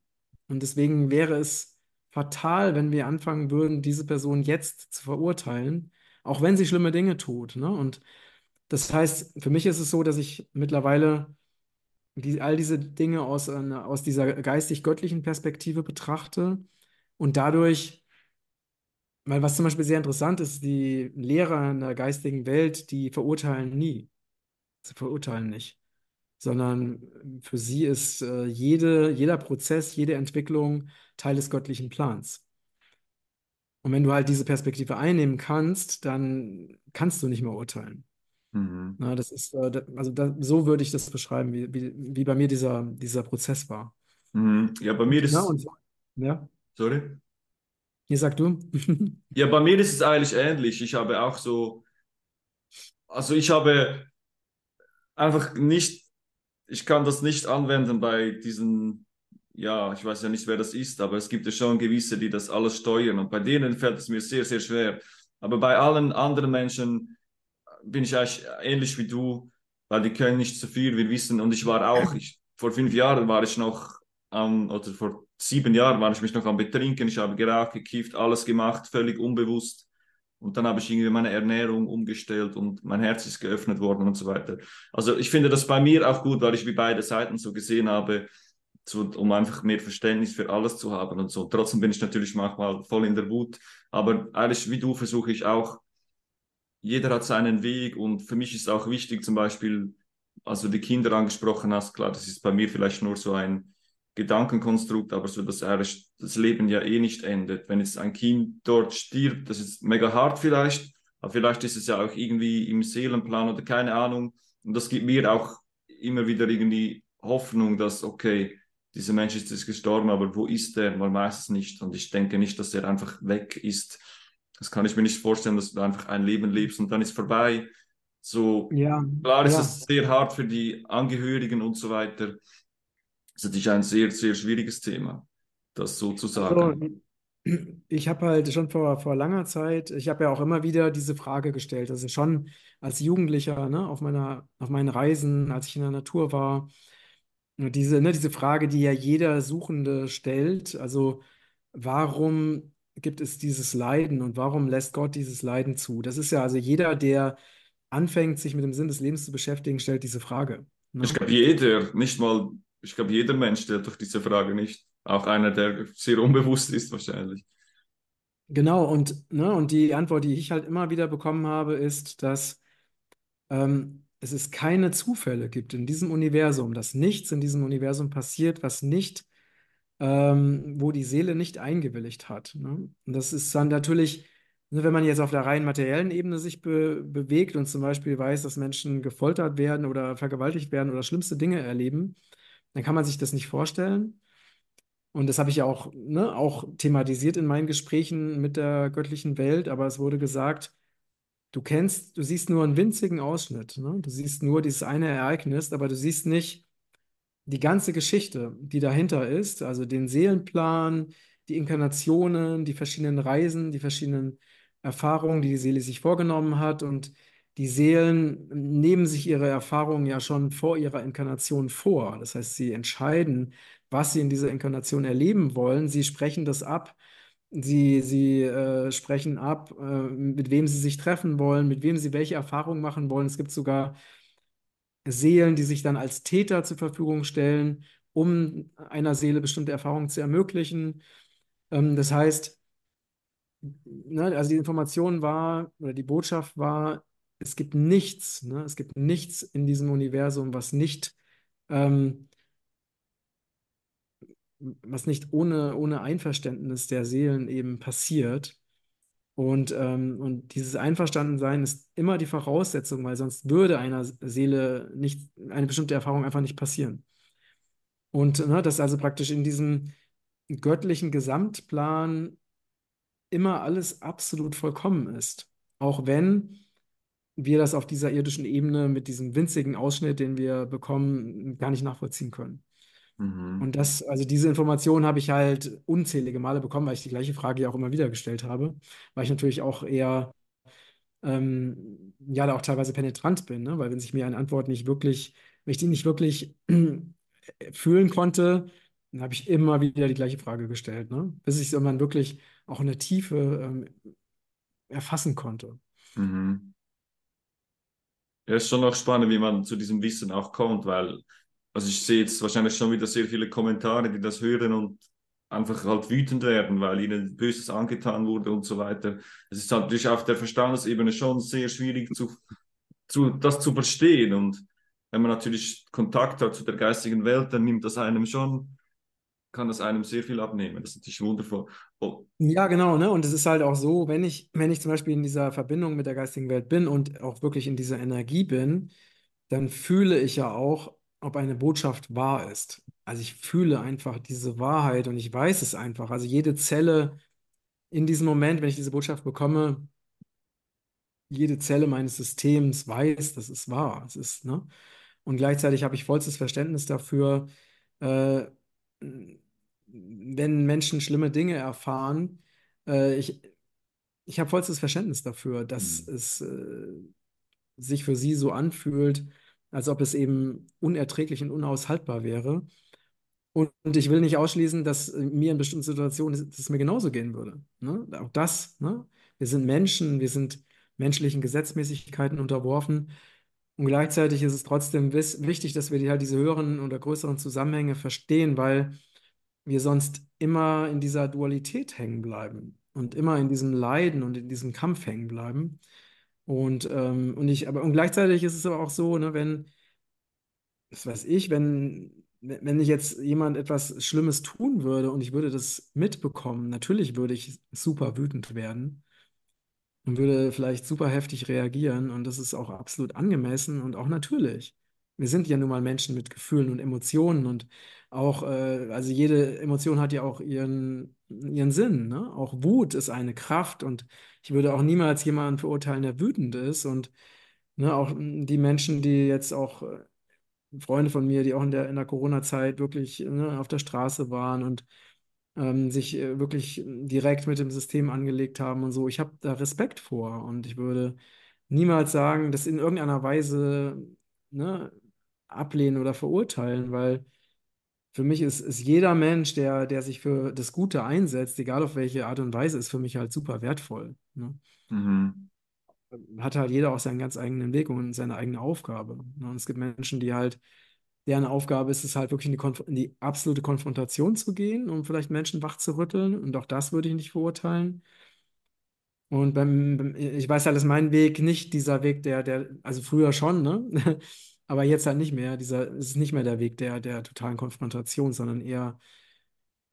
A: Und deswegen wäre es fatal, wenn wir anfangen würden, diese Person jetzt zu verurteilen, auch wenn sie schlimme Dinge tut. Ne? Und das heißt, für mich ist es so, dass ich mittlerweile die, all diese Dinge aus, aus dieser geistig-göttlichen Perspektive betrachte und dadurch, weil was zum Beispiel sehr interessant ist, die Lehrer in der geistigen Welt, die verurteilen nie. Sie verurteilen nicht, sondern für sie ist äh, jede, jeder Prozess, jede Entwicklung Teil des göttlichen Plans. Und wenn du halt diese Perspektive einnehmen kannst, dann kannst du nicht mehr urteilen.
B: Mhm.
A: Na, das ist, äh, also da, so würde ich das beschreiben, wie, wie, wie bei mir dieser, dieser Prozess war.
B: Mhm. Ja, bei mir
A: na,
B: es,
A: und ja,
B: sorry.
A: Hier sag du.
B: Ja, bei mir ist es eigentlich ähnlich. Ich habe auch so, also ich habe einfach nicht, ich kann das nicht anwenden bei diesen, ja, ich weiß ja nicht, wer das ist, aber es gibt ja schon gewisse, die das alles steuern und bei denen fällt es mir sehr, sehr schwer. Aber bei allen anderen Menschen bin ich eigentlich ähnlich wie du, weil die können nicht so viel, wir wissen, und ich war auch, ich, vor fünf Jahren war ich noch am, oder vor sieben Jahren war ich mich noch am Betrinken, ich habe geraucht, gekifft, alles gemacht, völlig unbewusst. Und dann habe ich irgendwie meine Ernährung umgestellt und mein Herz ist geöffnet worden und so weiter. Also ich finde das bei mir auch gut, weil ich wie beide Seiten so gesehen habe, so, um einfach mehr Verständnis für alles zu haben und so. Trotzdem bin ich natürlich manchmal voll in der Wut, aber eigentlich wie du versuche ich auch, jeder hat seinen Weg und für mich ist auch wichtig zum Beispiel, also die Kinder angesprochen hast, klar, das ist bei mir vielleicht nur so ein Gedankenkonstrukt, aber so, dass eigentlich das Leben ja eh nicht endet. Wenn jetzt ein Kind dort stirbt, das ist mega hart vielleicht, aber vielleicht ist es ja auch irgendwie im Seelenplan oder keine Ahnung. Und das gibt mir auch immer wieder irgendwie Hoffnung, dass, okay, dieser Mensch ist jetzt gestorben, aber wo ist er? Man weiß es nicht. Und ich denke nicht, dass er einfach weg ist. Das kann ich mir nicht vorstellen, dass du einfach ein Leben lebst und dann ist vorbei. So,
A: Ja,
B: klar ist
A: ja.
B: es sehr hart für die Angehörigen und so weiter. Das ist natürlich ein sehr, sehr schwieriges Thema, das so zu
A: Also,
B: sagen.
A: ich habe halt schon vor, vor langer Zeit, ich habe ja auch immer wieder diese Frage gestellt, also schon als Jugendlicher, ne, auf meiner, auf meinen Reisen, als ich in der Natur war, diese, ne, diese Frage, die ja jeder Suchende stellt, also warum gibt es dieses Leiden und warum lässt Gott dieses Leiden zu? Das ist ja also jeder, der anfängt, sich mit dem Sinn des Lebens zu beschäftigen, stellt diese Frage.
B: Ich
A: Ne?
B: glaube, jeder, nicht mal, ich glaube, jeder Mensch stellt doch diese Frage nicht. Auch einer, der sehr unbewusst ist wahrscheinlich.
A: Genau, und, ne, und die Antwort, die ich halt immer wieder bekommen habe, ist, dass, ähm, es es keine Zufälle gibt in diesem Universum, dass nichts in diesem Universum passiert, was nicht, ähm, wo die Seele nicht eingewilligt hat. Ne? Und das ist dann natürlich, ne, wenn man jetzt auf der rein materiellen Ebene sich be bewegt und zum Beispiel weiß, dass Menschen gefoltert werden oder vergewaltigt werden oder schlimmste Dinge erleben, dann kann man sich das nicht vorstellen. Und das habe ich ja auch, ne, auch thematisiert in meinen Gesprächen mit der göttlichen Welt, aber es wurde gesagt, du kennst, du siehst nur einen winzigen Ausschnitt, ne? Du siehst nur dieses eine Ereignis, aber du siehst nicht die ganze Geschichte, die dahinter ist, also den Seelenplan, die Inkarnationen, die verschiedenen Reisen, die verschiedenen Erfahrungen, die die Seele sich vorgenommen hat und die Seelen nehmen sich ihre Erfahrungen ja schon vor ihrer Inkarnation vor. Das heißt, sie entscheiden, was sie in dieser Inkarnation erleben wollen. Sie sprechen das ab. Sie, sie äh, sprechen ab, äh, mit wem sie sich treffen wollen, mit wem sie welche Erfahrungen machen wollen. Es gibt sogar Seelen, die sich dann als Täter zur Verfügung stellen, um einer Seele bestimmte Erfahrungen zu ermöglichen. Ähm, das heißt, ne, also die Information war, oder die Botschaft war, es gibt nichts, ne, es gibt nichts in diesem Universum, was nicht ähm, was nicht ohne, ohne Einverständnis der Seelen eben passiert. Und, ähm, und dieses Einverstandensein ist immer die Voraussetzung, weil sonst würde einer Seele nicht eine bestimmte Erfahrung einfach nicht passieren. Und ne, dass also praktisch in diesem göttlichen Gesamtplan immer alles absolut vollkommen ist. Auch wenn wir das auf dieser irdischen Ebene mit diesem winzigen Ausschnitt, den wir bekommen, gar nicht nachvollziehen können.
B: Mhm.
A: Und das, also diese Information habe ich halt unzählige Male bekommen, weil ich die gleiche Frage ja auch immer wieder gestellt habe, weil ich natürlich auch eher, ähm, ja, da auch teilweise penetrant bin, ne? Weil wenn sich mir eine Antwort nicht wirklich, wenn ich die nicht wirklich fühlen konnte, dann habe ich immer wieder die gleiche Frage gestellt, ne? Bis ich es irgendwann wirklich auch in der Tiefe ähm, erfassen konnte.
B: Mhm. Ja, ist schon auch spannend, wie man zu diesem Wissen auch kommt, weil also ich sehe jetzt wahrscheinlich schon wieder sehr viele Kommentare, die das hören und einfach halt wütend werden, weil ihnen Böses angetan wurde und so weiter. Es ist halt natürlich auf der Verstandesebene schon sehr schwierig, zu, zu, das zu verstehen. Und wenn man natürlich Kontakt hat zu der geistigen Welt, dann nimmt das einem schon, kann das einem sehr viel abnehmen. Das ist natürlich wundervoll. Oh.
A: Ja, genau, ne? Und es ist halt auch so, wenn ich, wenn ich zum Beispiel in dieser Verbindung mit der geistigen Welt bin und auch wirklich in dieser Energie bin, dann fühle ich ja auch, ob eine Botschaft wahr ist. Also ich fühle einfach diese Wahrheit und ich weiß es einfach. Also jede Zelle in diesem Moment, wenn ich diese Botschaft bekomme, jede Zelle meines Systems weiß, das ist wahr. Es ist, ne? Und gleichzeitig habe ich vollstes Verständnis dafür, äh, wenn Menschen schlimme Dinge erfahren. Äh, ich ich habe vollstes Verständnis dafür, dass
B: Mhm.
A: es äh, sich für sie so anfühlt, als ob es eben unerträglich und unaushaltbar wäre. Und, und ich will nicht ausschließen, dass mir in bestimmten Situationen es mir genauso gehen würde. Ne? Auch das, ne? Wir sind Menschen, wir sind menschlichen Gesetzmäßigkeiten unterworfen. Und gleichzeitig ist es trotzdem wichtig, dass wir die, halt diese höheren oder größeren Zusammenhänge verstehen, weil wir sonst immer in dieser Dualität hängen bleiben und immer in diesem Leiden und in diesem Kampf hängen bleiben. Und, ähm, und ich, aber und gleichzeitig ist es aber auch so, ne, wenn, was weiß ich, wenn, wenn ich jetzt jemand etwas Schlimmes tun würde und ich würde das mitbekommen, natürlich würde ich super wütend werden und würde vielleicht super heftig reagieren und das ist auch absolut angemessen und auch natürlich. Wir sind ja nun mal Menschen mit Gefühlen und Emotionen und auch, äh, also jede Emotion hat ja auch ihren, ihren Sinn, ne? Auch Wut ist eine Kraft und ich würde auch niemals jemanden verurteilen, der wütend ist und ne, auch die Menschen, die jetzt auch äh, Freunde von mir, die auch in der, in der Corona-Zeit wirklich ne, auf der Straße waren und ähm, sich äh, wirklich direkt mit dem System angelegt haben und so. Ich habe da Respekt vor und ich würde niemals sagen, das in irgendeiner Weise ne, ablehnen oder verurteilen, weil für mich ist, ist jeder Mensch, der, der sich für das Gute einsetzt, egal auf welche Art und Weise, ist für mich halt super wertvoll. Ne?
B: Mhm.
A: Hat halt jeder auch seinen ganz eigenen Weg und seine eigene Aufgabe. Ne? Und es gibt Menschen, die halt deren Aufgabe ist es halt wirklich in die, in die absolute Konfrontation zu gehen, um vielleicht Menschen wach zu rütteln. Und auch das würde ich nicht verurteilen. Und beim, ich weiß halt, dass mein Weg nicht dieser Weg, der, der, also früher schon, ne? Aber jetzt halt nicht mehr. Dieser, es ist nicht mehr der Weg der, der totalen Konfrontation, sondern eher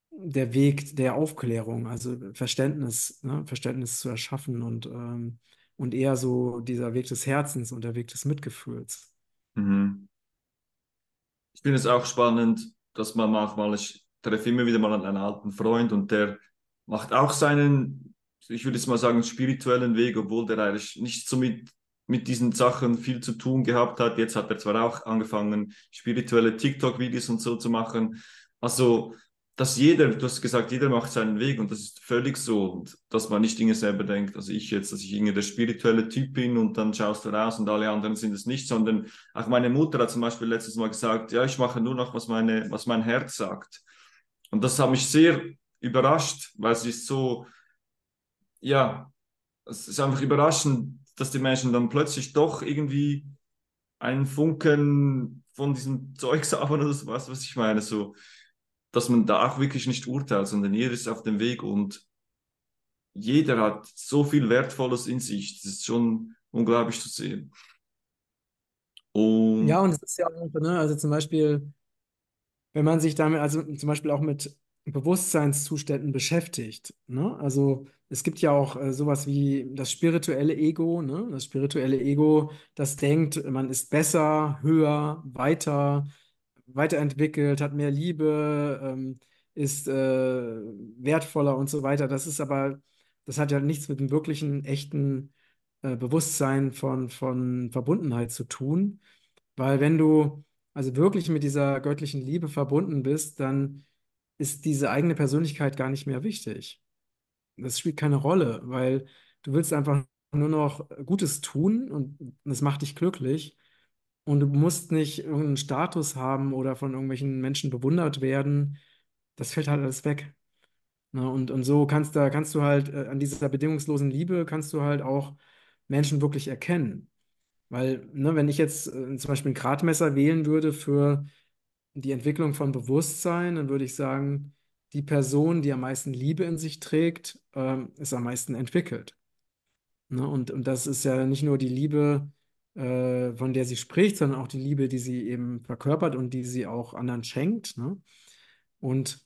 A: der Weg der Aufklärung, also Verständnis, ne? Verständnis zu erschaffen und, ähm, und eher so dieser Weg des Herzens und der Weg des Mitgefühls.
B: Mhm. Ich finde es auch spannend, dass man manchmal, ich treffe immer wieder mal einen alten Freund und der macht auch seinen, ich würde jetzt mal sagen, spirituellen Weg, obwohl der eigentlich nicht so mit, diesen Sachen viel zu tun gehabt hat. Jetzt hat er zwar auch angefangen, spirituelle TikTok-Videos und so zu machen. Also dass jeder, du hast gesagt, jeder macht seinen Weg und das ist völlig so, und dass man nicht Dinge selber denkt, also ich jetzt, dass ich irgendwie der spirituelle Typ bin und dann schaust du raus und alle anderen sind es nicht, sondern auch meine Mutter hat zum Beispiel letztes Mal gesagt, ja, ich mache nur noch, was, meine, was mein Herz sagt. Und das hat mich sehr überrascht, weil es ist so, ja, es ist einfach überraschend, dass die Menschen dann plötzlich doch irgendwie einen Funken von diesem Zeugs haben oder so, was, ich meine, so dass man da auch wirklich nicht urteilt, sondern jeder ist auf dem Weg und jeder hat so viel Wertvolles in sich. Das ist schon unglaublich zu sehen.
A: Ja,
B: Und
A: und es ist ja auch, ne, also zum Beispiel, wenn man sich damit, also zum Beispiel auch mit Bewusstseinszuständen beschäftigt, ne? Also es gibt ja auch äh, sowas wie das spirituelle Ego, ne? Das spirituelle Ego, das denkt, man ist besser, höher, weiter, weiterentwickelt, hat mehr Liebe, ähm, ist äh, wertvoller und so weiter. Das ist aber, das hat ja nichts mit dem wirklichen, echten äh, Bewusstsein von, von Verbundenheit zu tun. Weil wenn du also wirklich mit dieser göttlichen Liebe verbunden bist, dann ist diese eigene Persönlichkeit gar nicht mehr wichtig. Das spielt keine Rolle, weil du willst einfach nur noch Gutes tun und das macht dich glücklich. Und du musst nicht irgendeinen Status haben oder von irgendwelchen Menschen bewundert werden. Das fällt halt alles weg. Ne? Und, und so kannst, da, kannst du halt äh, an dieser bedingungslosen Liebe kannst du halt auch Menschen wirklich erkennen. Weil, ne, wenn ich jetzt äh, zum Beispiel ein Gradmesser wählen würde für die Entwicklung von Bewusstsein, dann würde ich sagen, die Person, die am meisten Liebe in sich trägt, ähm, ist am meisten entwickelt. Ne? Und, und das ist ja nicht nur die Liebe, äh, von der sie spricht, sondern auch die Liebe, die sie eben verkörpert und die sie auch anderen schenkt. Ne? Und,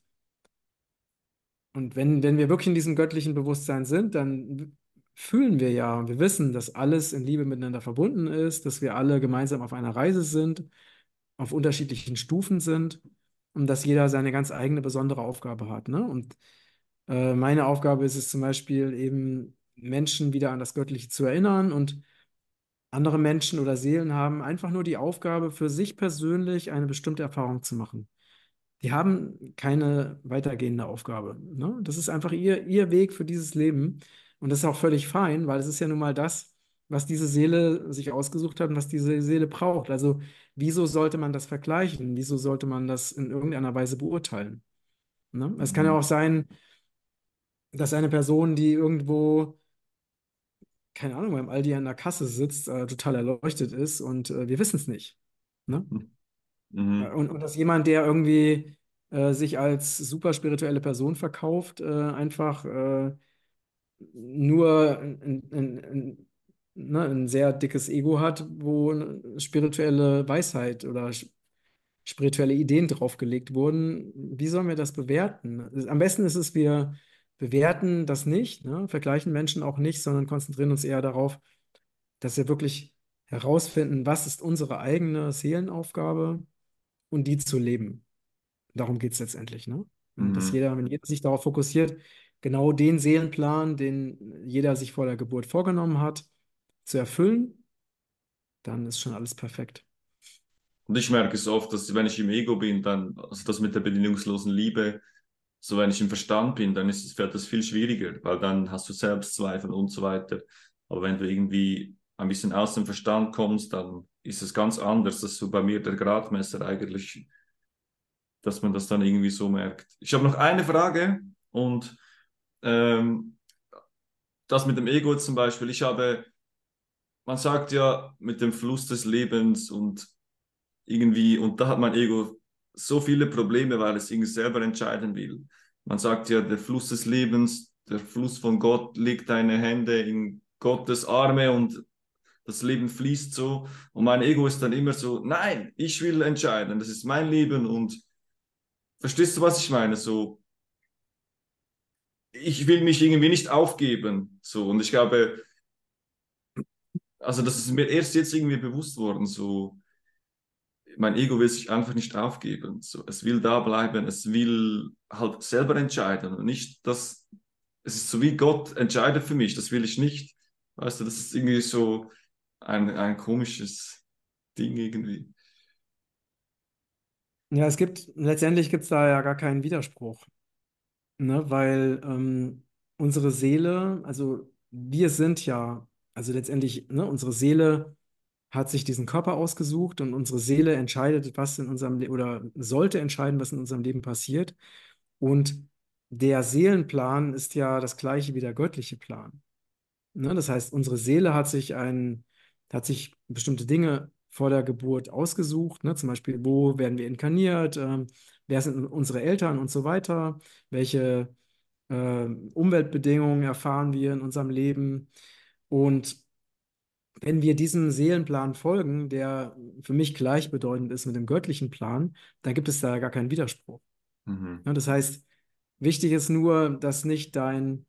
A: und wenn, wenn wir wirklich in diesem göttlichen Bewusstsein sind, dann fühlen wir ja, wir wissen, dass alles in Liebe miteinander verbunden ist, dass wir alle gemeinsam auf einer Reise sind, auf unterschiedlichen Stufen sind und dass jeder seine ganz eigene besondere Aufgabe hat. Ne? Und äh, meine Aufgabe ist es zum Beispiel eben, Menschen wieder an das Göttliche zu erinnern und andere Menschen oder Seelen haben einfach nur die Aufgabe, für sich persönlich eine bestimmte Erfahrung zu machen. Die haben keine weitergehende Aufgabe. Ne? Das ist einfach ihr, ihr Weg für dieses Leben. Und das ist auch völlig fein, weil es ist ja nun mal das, was diese Seele sich ausgesucht hat und was diese Seele braucht. Also wieso sollte man das vergleichen? Wieso sollte man das in irgendeiner Weise beurteilen? Ne? Es kann ja
B: mhm.
A: auch sein, dass eine Person, die irgendwo keine Ahnung, beim Aldi an der Kasse sitzt, äh, total erleuchtet ist und äh, wir wissen es nicht. Ne? Äh,
B: Mhm.
A: Und, und dass jemand, der irgendwie äh, sich als super spirituelle Person verkauft, äh, einfach äh, nur ein, ein, ein, ne, ein sehr dickes Ego hat, wo spirituelle Weisheit oder spirituelle Ideen draufgelegt wurden. Wie sollen wir das bewerten? Am besten ist es, wir bewerten das nicht, ne? Vergleichen Menschen auch nicht, sondern konzentrieren uns eher darauf, dass wir wirklich herausfinden, was ist unsere eigene Seelenaufgabe und die zu leben. Darum geht es letztendlich, ne? Und dass
B: Mhm.
A: jeder, wenn jeder sich darauf fokussiert, genau den Seelenplan, den jeder sich vor der Geburt vorgenommen hat, zu erfüllen, dann ist schon alles perfekt.
B: Und ich merke es oft, dass wenn ich im Ego bin, dann, also das mit der bedingungslosen Liebe, so wenn ich im Verstand bin, dann ist es, fällt das viel schwieriger, weil dann hast du Selbstzweifel und so weiter. Aber wenn du irgendwie ein bisschen aus dem Verstand kommst, dann ist es ganz anders. Das ist so bei mir der Gradmesser eigentlich, dass man das dann irgendwie so merkt. Ich habe noch eine Frage und ähm, das mit dem Ego zum Beispiel. Ich habe, man sagt ja mit dem Fluss des Lebens und irgendwie, und da hat mein Ego so viele Probleme, weil es irgendwie selber entscheiden will. Man sagt ja, der Fluss des Lebens, der Fluss von Gott, leg deine Hände in Gottes Arme und das Leben fließt so. Und mein Ego ist dann immer so, nein, ich will entscheiden, das ist mein Leben und verstehst du, was ich meine? So, ich will mich irgendwie nicht aufgeben. So, und ich glaube, also das ist mir erst jetzt irgendwie bewusst worden, so, mein Ego will sich einfach nicht aufgeben. So, es will da bleiben, es will halt selber entscheiden und nicht, dass es ist so wie Gott entscheidet für mich, das will ich nicht. Weißt du, das ist irgendwie so ein, ein komisches Ding irgendwie.
A: Ja, es gibt, letztendlich gibt es da ja gar keinen Widerspruch, ne? Weil ähm, unsere Seele, also wir sind ja, also letztendlich, ne, unsere Seele hat sich diesen Körper ausgesucht und unsere Seele entscheidet, was in unserem Leben oder sollte entscheiden, was in unserem Leben passiert. Und der Seelenplan ist ja das gleiche wie der göttliche Plan. Ne? Das heißt, unsere Seele hat sich ein, hat sich bestimmte Dinge vor der Geburt ausgesucht, ne? Zum Beispiel, wo werden wir inkarniert, ähm, wer sind unsere Eltern und so weiter, welche äh, Umweltbedingungen erfahren wir in unserem Leben. Und wenn wir diesem Seelenplan folgen, der für mich gleichbedeutend ist mit dem göttlichen Plan, dann gibt es da gar keinen Widerspruch.
B: Mhm.
A: Ja, das heißt, wichtig ist nur, dass nicht dein,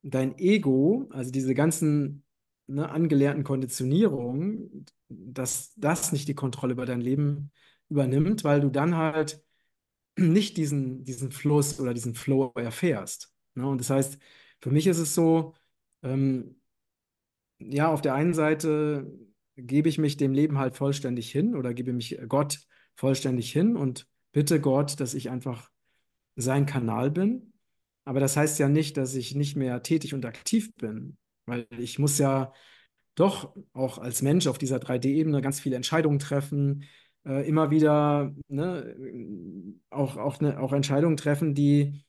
A: dein Ego, also diese ganzen ne, angelernten Konditionierungen, dass das nicht die Kontrolle über dein Leben übernimmt, weil du dann halt nicht diesen, diesen Fluss oder diesen Flow erfährst. Ne? Und das heißt, für mich ist es so, ähm, ja, auf der einen Seite gebe ich mich dem Leben halt vollständig hin oder gebe mich Gott vollständig hin und bitte Gott, dass ich einfach sein Kanal bin. Aber das heißt ja nicht, dass ich nicht mehr tätig und aktiv bin, weil ich muss ja doch auch als Mensch auf dieser 3D-Ebene ganz viele Entscheidungen treffen, äh, immer wieder ne, auch, auch, ne, auch Entscheidungen treffen, die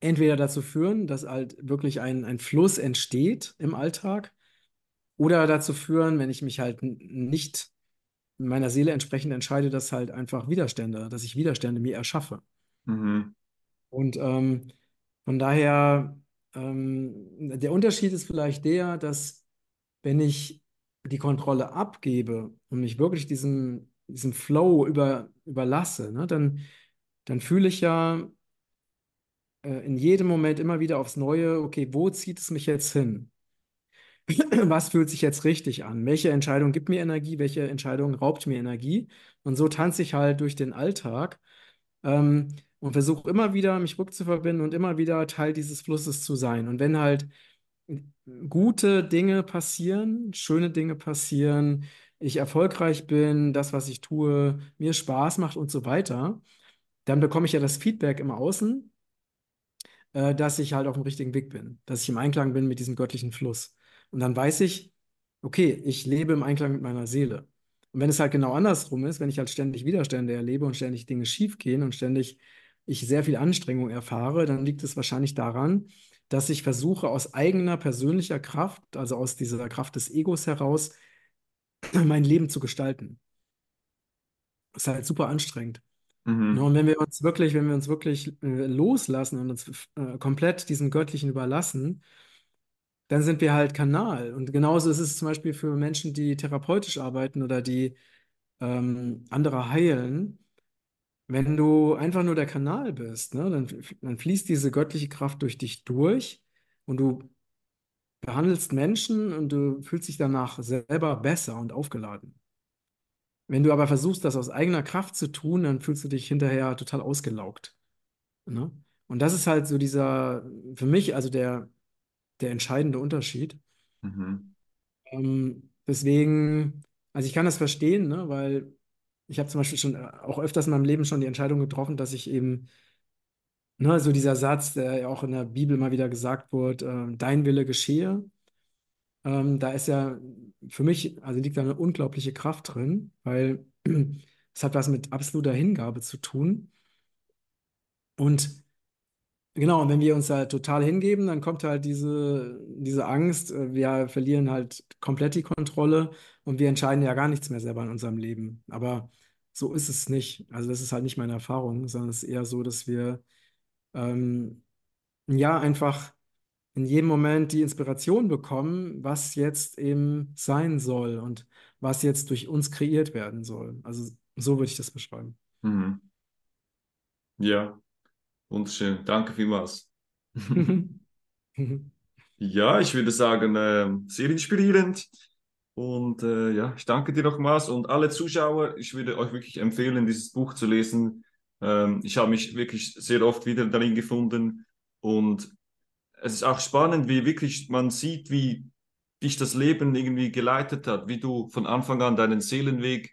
A: entweder dazu führen, dass halt wirklich ein, ein Fluss entsteht im Alltag, oder dazu führen, wenn ich mich halt nicht meiner Seele entsprechend entscheide, dass halt einfach Widerstände, dass ich Widerstände mir erschaffe.
B: Mhm.
A: Und ähm, von daher, ähm, der Unterschied ist vielleicht der, dass wenn ich die Kontrolle abgebe und mich wirklich diesem, diesem Flow über, überlasse, ne, dann, dann fühle ich ja äh, in jedem Moment immer wieder aufs Neue, okay, wo zieht es mich jetzt hin? Was fühlt sich jetzt richtig an? Welche Entscheidung gibt mir Energie? Welche Entscheidung raubt mir Energie? Und so tanze ich halt durch den Alltag ähm, und versuche immer wieder, mich rückzuverbinden und immer wieder Teil dieses Flusses zu sein. Und wenn halt gute Dinge passieren, schöne Dinge passieren, ich erfolgreich bin, das, was ich tue, mir Spaß macht und so weiter, dann bekomme ich ja das Feedback im Außen, äh, dass ich halt auf dem richtigen Weg bin, dass ich im Einklang bin mit diesem göttlichen Fluss. Und dann weiß ich, okay, ich lebe im Einklang mit meiner Seele. Und wenn es halt genau andersrum ist, wenn ich halt ständig Widerstände erlebe und ständig Dinge schief gehen und ständig ich sehr viel Anstrengung erfahre, dann liegt es wahrscheinlich daran, dass ich versuche, aus eigener persönlicher Kraft, also aus dieser Kraft des Egos heraus, mein Leben zu gestalten. Das ist halt super anstrengend.
B: Mhm.
A: Ne, und wenn wir uns wirklich, wenn wir uns wirklich loslassen und uns äh, komplett diesem Göttlichen überlassen, dann sind wir halt Kanal. Und genauso ist es zum Beispiel für Menschen, die therapeutisch arbeiten oder die ähm, andere heilen. Wenn du einfach nur der Kanal bist, ne, dann, dann fließt diese göttliche Kraft durch dich durch und du behandelst Menschen und du fühlst dich danach selber besser und aufgeladen. Wenn du aber versuchst, das aus eigener Kraft zu tun, dann fühlst du dich hinterher total ausgelaugt. Ne? Und das ist halt so dieser, für mich, also der, der entscheidende Unterschied.
B: Mhm.
A: Ähm, deswegen, also ich kann das verstehen, ne, weil ich habe zum Beispiel schon äh, auch öfters in meinem Leben schon die Entscheidung getroffen, dass ich eben, ne, so dieser Satz, der ja auch in der Bibel mal wieder gesagt wird, äh, dein Wille geschehe, ähm, da ist ja für mich, also liegt da eine unglaubliche Kraft drin, weil es hat was mit absoluter Hingabe zu tun. Und Genau, wenn wir uns da total hingeben, dann kommt halt diese, diese Angst, äh, wir verlieren halt komplett die Kontrolle und wir entscheiden ja gar nichts mehr selber in unserem Leben. Aber so ist es nicht. Also das ist halt nicht meine Erfahrung, sondern es ist eher so, dass wir ähm, ja einfach in jedem Moment die Inspiration bekommen, was jetzt eben sein soll und was jetzt durch uns kreiert werden soll. Also so würde ich das beschreiben.
B: Mhm. Ja, wunderschön. Danke vielmals. Ja, ich würde sagen, äh, sehr inspirierend. Und äh, ja, ich danke dir nochmals und alle Zuschauer, ich würde euch wirklich empfehlen, dieses Buch zu lesen. Ähm, ich habe mich wirklich sehr oft wieder darin gefunden und es ist auch spannend, wie wirklich man sieht, wie dich das Leben irgendwie geleitet hat, wie du von Anfang an deinen Seelenweg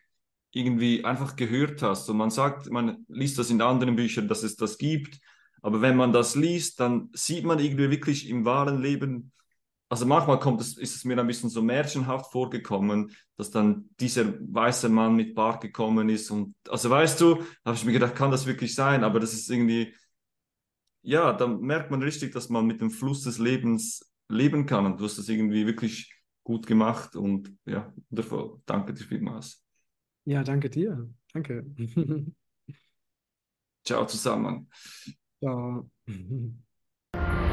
B: irgendwie einfach gehört hast. Und man sagt, man liest das in anderen Büchern, dass es das gibt, aber wenn man das liest, dann sieht man irgendwie wirklich im wahren Leben, also manchmal kommt es, ist es mir ein bisschen so märchenhaft vorgekommen, dass dann dieser weiße Mann mit Bart gekommen ist und also weißt du, habe ich mir gedacht, kann das wirklich sein? Aber das ist irgendwie, ja, dann merkt man richtig, dass man mit dem Fluss des Lebens leben kann und du hast das irgendwie wirklich gut gemacht und ja, wundervoll. Danke dir vielmals.
A: Ja, danke dir. Danke.
B: Ciao zusammen.
A: Ciao.